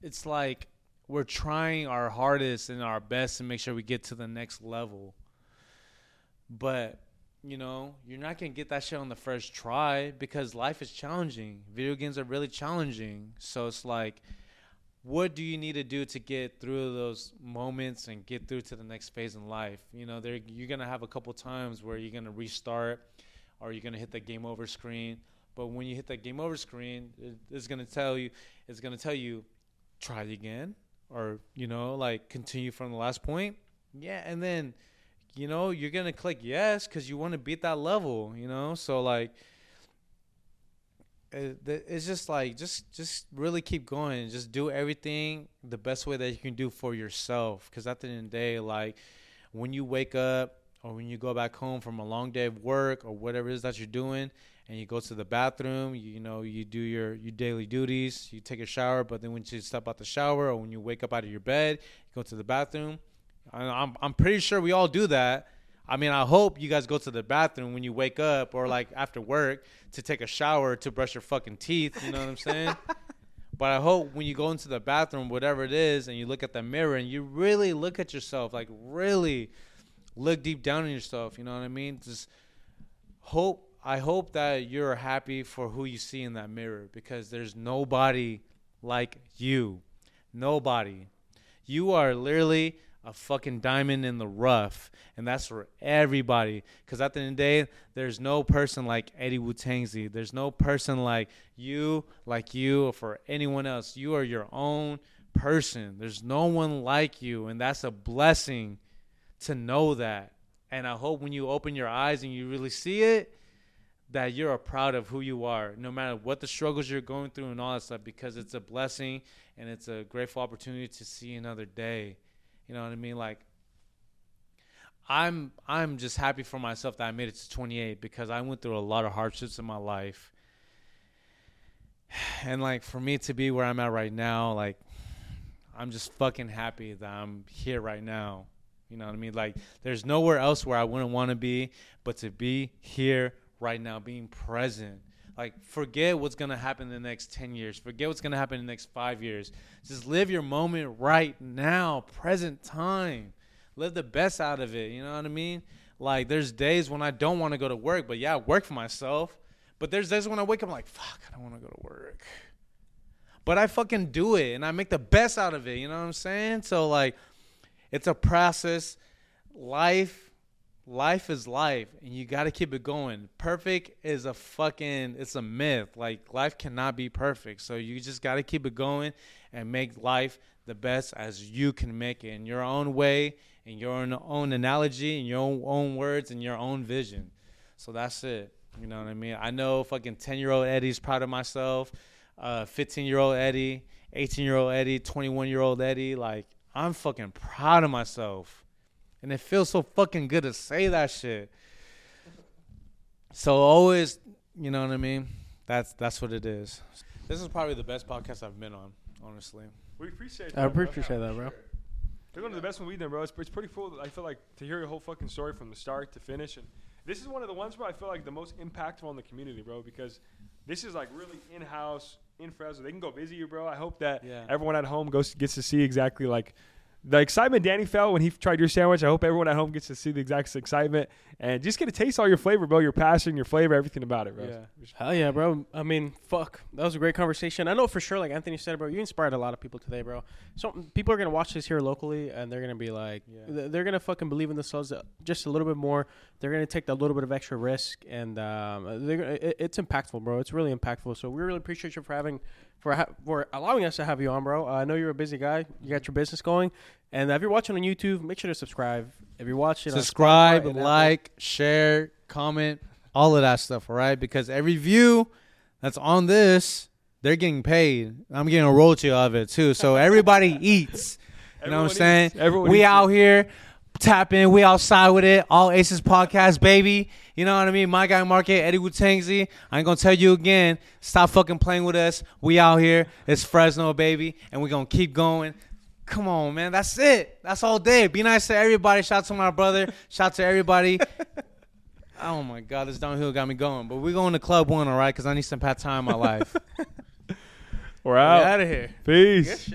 It's like we're trying our hardest and our best to make sure we get to the next level. But, you know, you're not going to get that shit on the first try because life is challenging. Video games are really challenging. So it's like what do you need to do to get through those moments and get through to the next phase in life? You know, there you're gonna have a couple times where you're gonna restart, or you're gonna hit the game over screen. But when you hit that game over screen, it, it's gonna tell you, it's gonna tell you, try it again, or you know, like continue from the last point. Yeah, and then, you know, you're gonna click yes because you want to beat that level. You know, so like it, it's just like just just really keep going just do everything the best way that you can do for yourself because at the end of the day like when you wake up or when you go back home from a long day of work or whatever it is that you're doing and you go to the bathroom you, you know you do your your daily duties you take a shower but then when you step out the shower or when you wake up out of your bed you go to the bathroom I'm, I'm pretty sure we all do that I mean, I hope you guys go to the bathroom when you wake up or like after work to take a shower to brush your fucking teeth. You know what I'm saying? but I hope when you go into the bathroom, whatever it is, and you look at the mirror and you really look at yourself, like really look deep down in yourself. You know what I mean? Just hope. I hope that you're happy for who you see in that mirror because there's nobody like you. Nobody. You are literally a fucking diamond in the rough, and that's for everybody. Because at the end of the day, there's no person like Eddie Wu Tangzi. There's no person like you, like you, or for anyone else. You are your own person. There's no one like you, and that's a blessing to know that. And I hope when you open your eyes and you really see it, that you're proud of who you are, no matter what the struggles you're going through and all that stuff, because it's a blessing and it's a grateful opportunity to see another day. You know what I mean? Like I'm I'm just happy for myself that I made it to 28 because I went through a lot of hardships in my life. And like for me to be where I'm at right now, like I'm just fucking happy that I'm here right now. You know what I mean? Like there's nowhere else where I wouldn't want to be, but to be here right now, being present. Like forget what's gonna happen in the next ten years. Forget what's gonna happen in the next five years. Just live your moment right now, present time. Live the best out of it. You know what I mean? Like there's days when I don't want to go to work, but yeah, I work for myself. But there's days when I wake up I'm like, fuck, I don't want to go to work. But I fucking do it and I make the best out of it. You know what I'm saying? So like it's a process. Life life is life and you got to keep it going. Perfect is a fucking it's a myth. Like life cannot be perfect. So you just got to keep it going and make life the best as you can make it in your own way, in your own, analogy, in your own, words, in your own vision. So that's it. You know what I mean? I know fucking 10 year old Eddie's proud of myself, 15 uh, year old Eddie, 18 year old Eddie, 21 year old Eddie. Like, I'm fucking proud of myself. And it feels so fucking good to say that shit. So always, you know what I mean? That's that's what it is. This is probably the best podcast I've been on, honestly. We appreciate that. I appreciate that, bro. They're one of the best ones we've done, bro. It's, it's pretty cool. I feel like to hear your whole fucking story from the start to finish, and this is one of the ones where I feel like the most impactful on the community, bro, because this is like really in house in Fresno. They can go visit you, bro. I hope that yeah. everyone at home goes gets to see exactly like the excitement Danny felt when he tried your sandwich. I hope everyone at home gets to see the exact excitement and just get to taste all your flavor, bro. Your passion, your flavor, everything about it, bro. Yeah. Hell yeah, bro. I mean, fuck. That was a great conversation. I know for sure, like Anthony said, bro, you inspired a lot of people today, bro. So people are gonna watch this here locally, and they're gonna be like, yeah. they're gonna fucking believe in themselves just a little bit more. They're gonna take that little bit of extra risk, and um, it, it's impactful, bro. It's really impactful. So we really appreciate you for having for ha- for allowing us to have you on, bro. Uh, I know you're a busy guy. You got your business going, and if you're watching on YouTube, make sure to subscribe. If you're watching, subscribe, like, share, comment, all of that stuff. All right, because every view that's on this, they're getting paid. I'm getting a royalty of it too. So everybody eats. You know what I'm saying? Everyone we out it. here tapping. We outside with it. All Aces podcast, baby. You know what I mean? My guy Market, Eddie Wutangzi. I ain't gonna tell you again. Stop fucking playing with us. We out here. It's Fresno, baby, and we gonna keep going. Come on, man. That's it. That's all day. Be nice to everybody. Shout out to my brother. Shout out to everybody. oh my God, this downhill got me going. But we're going to Club One, all right? Because I need some pat time in my life. We're out. Get out of here. Peace.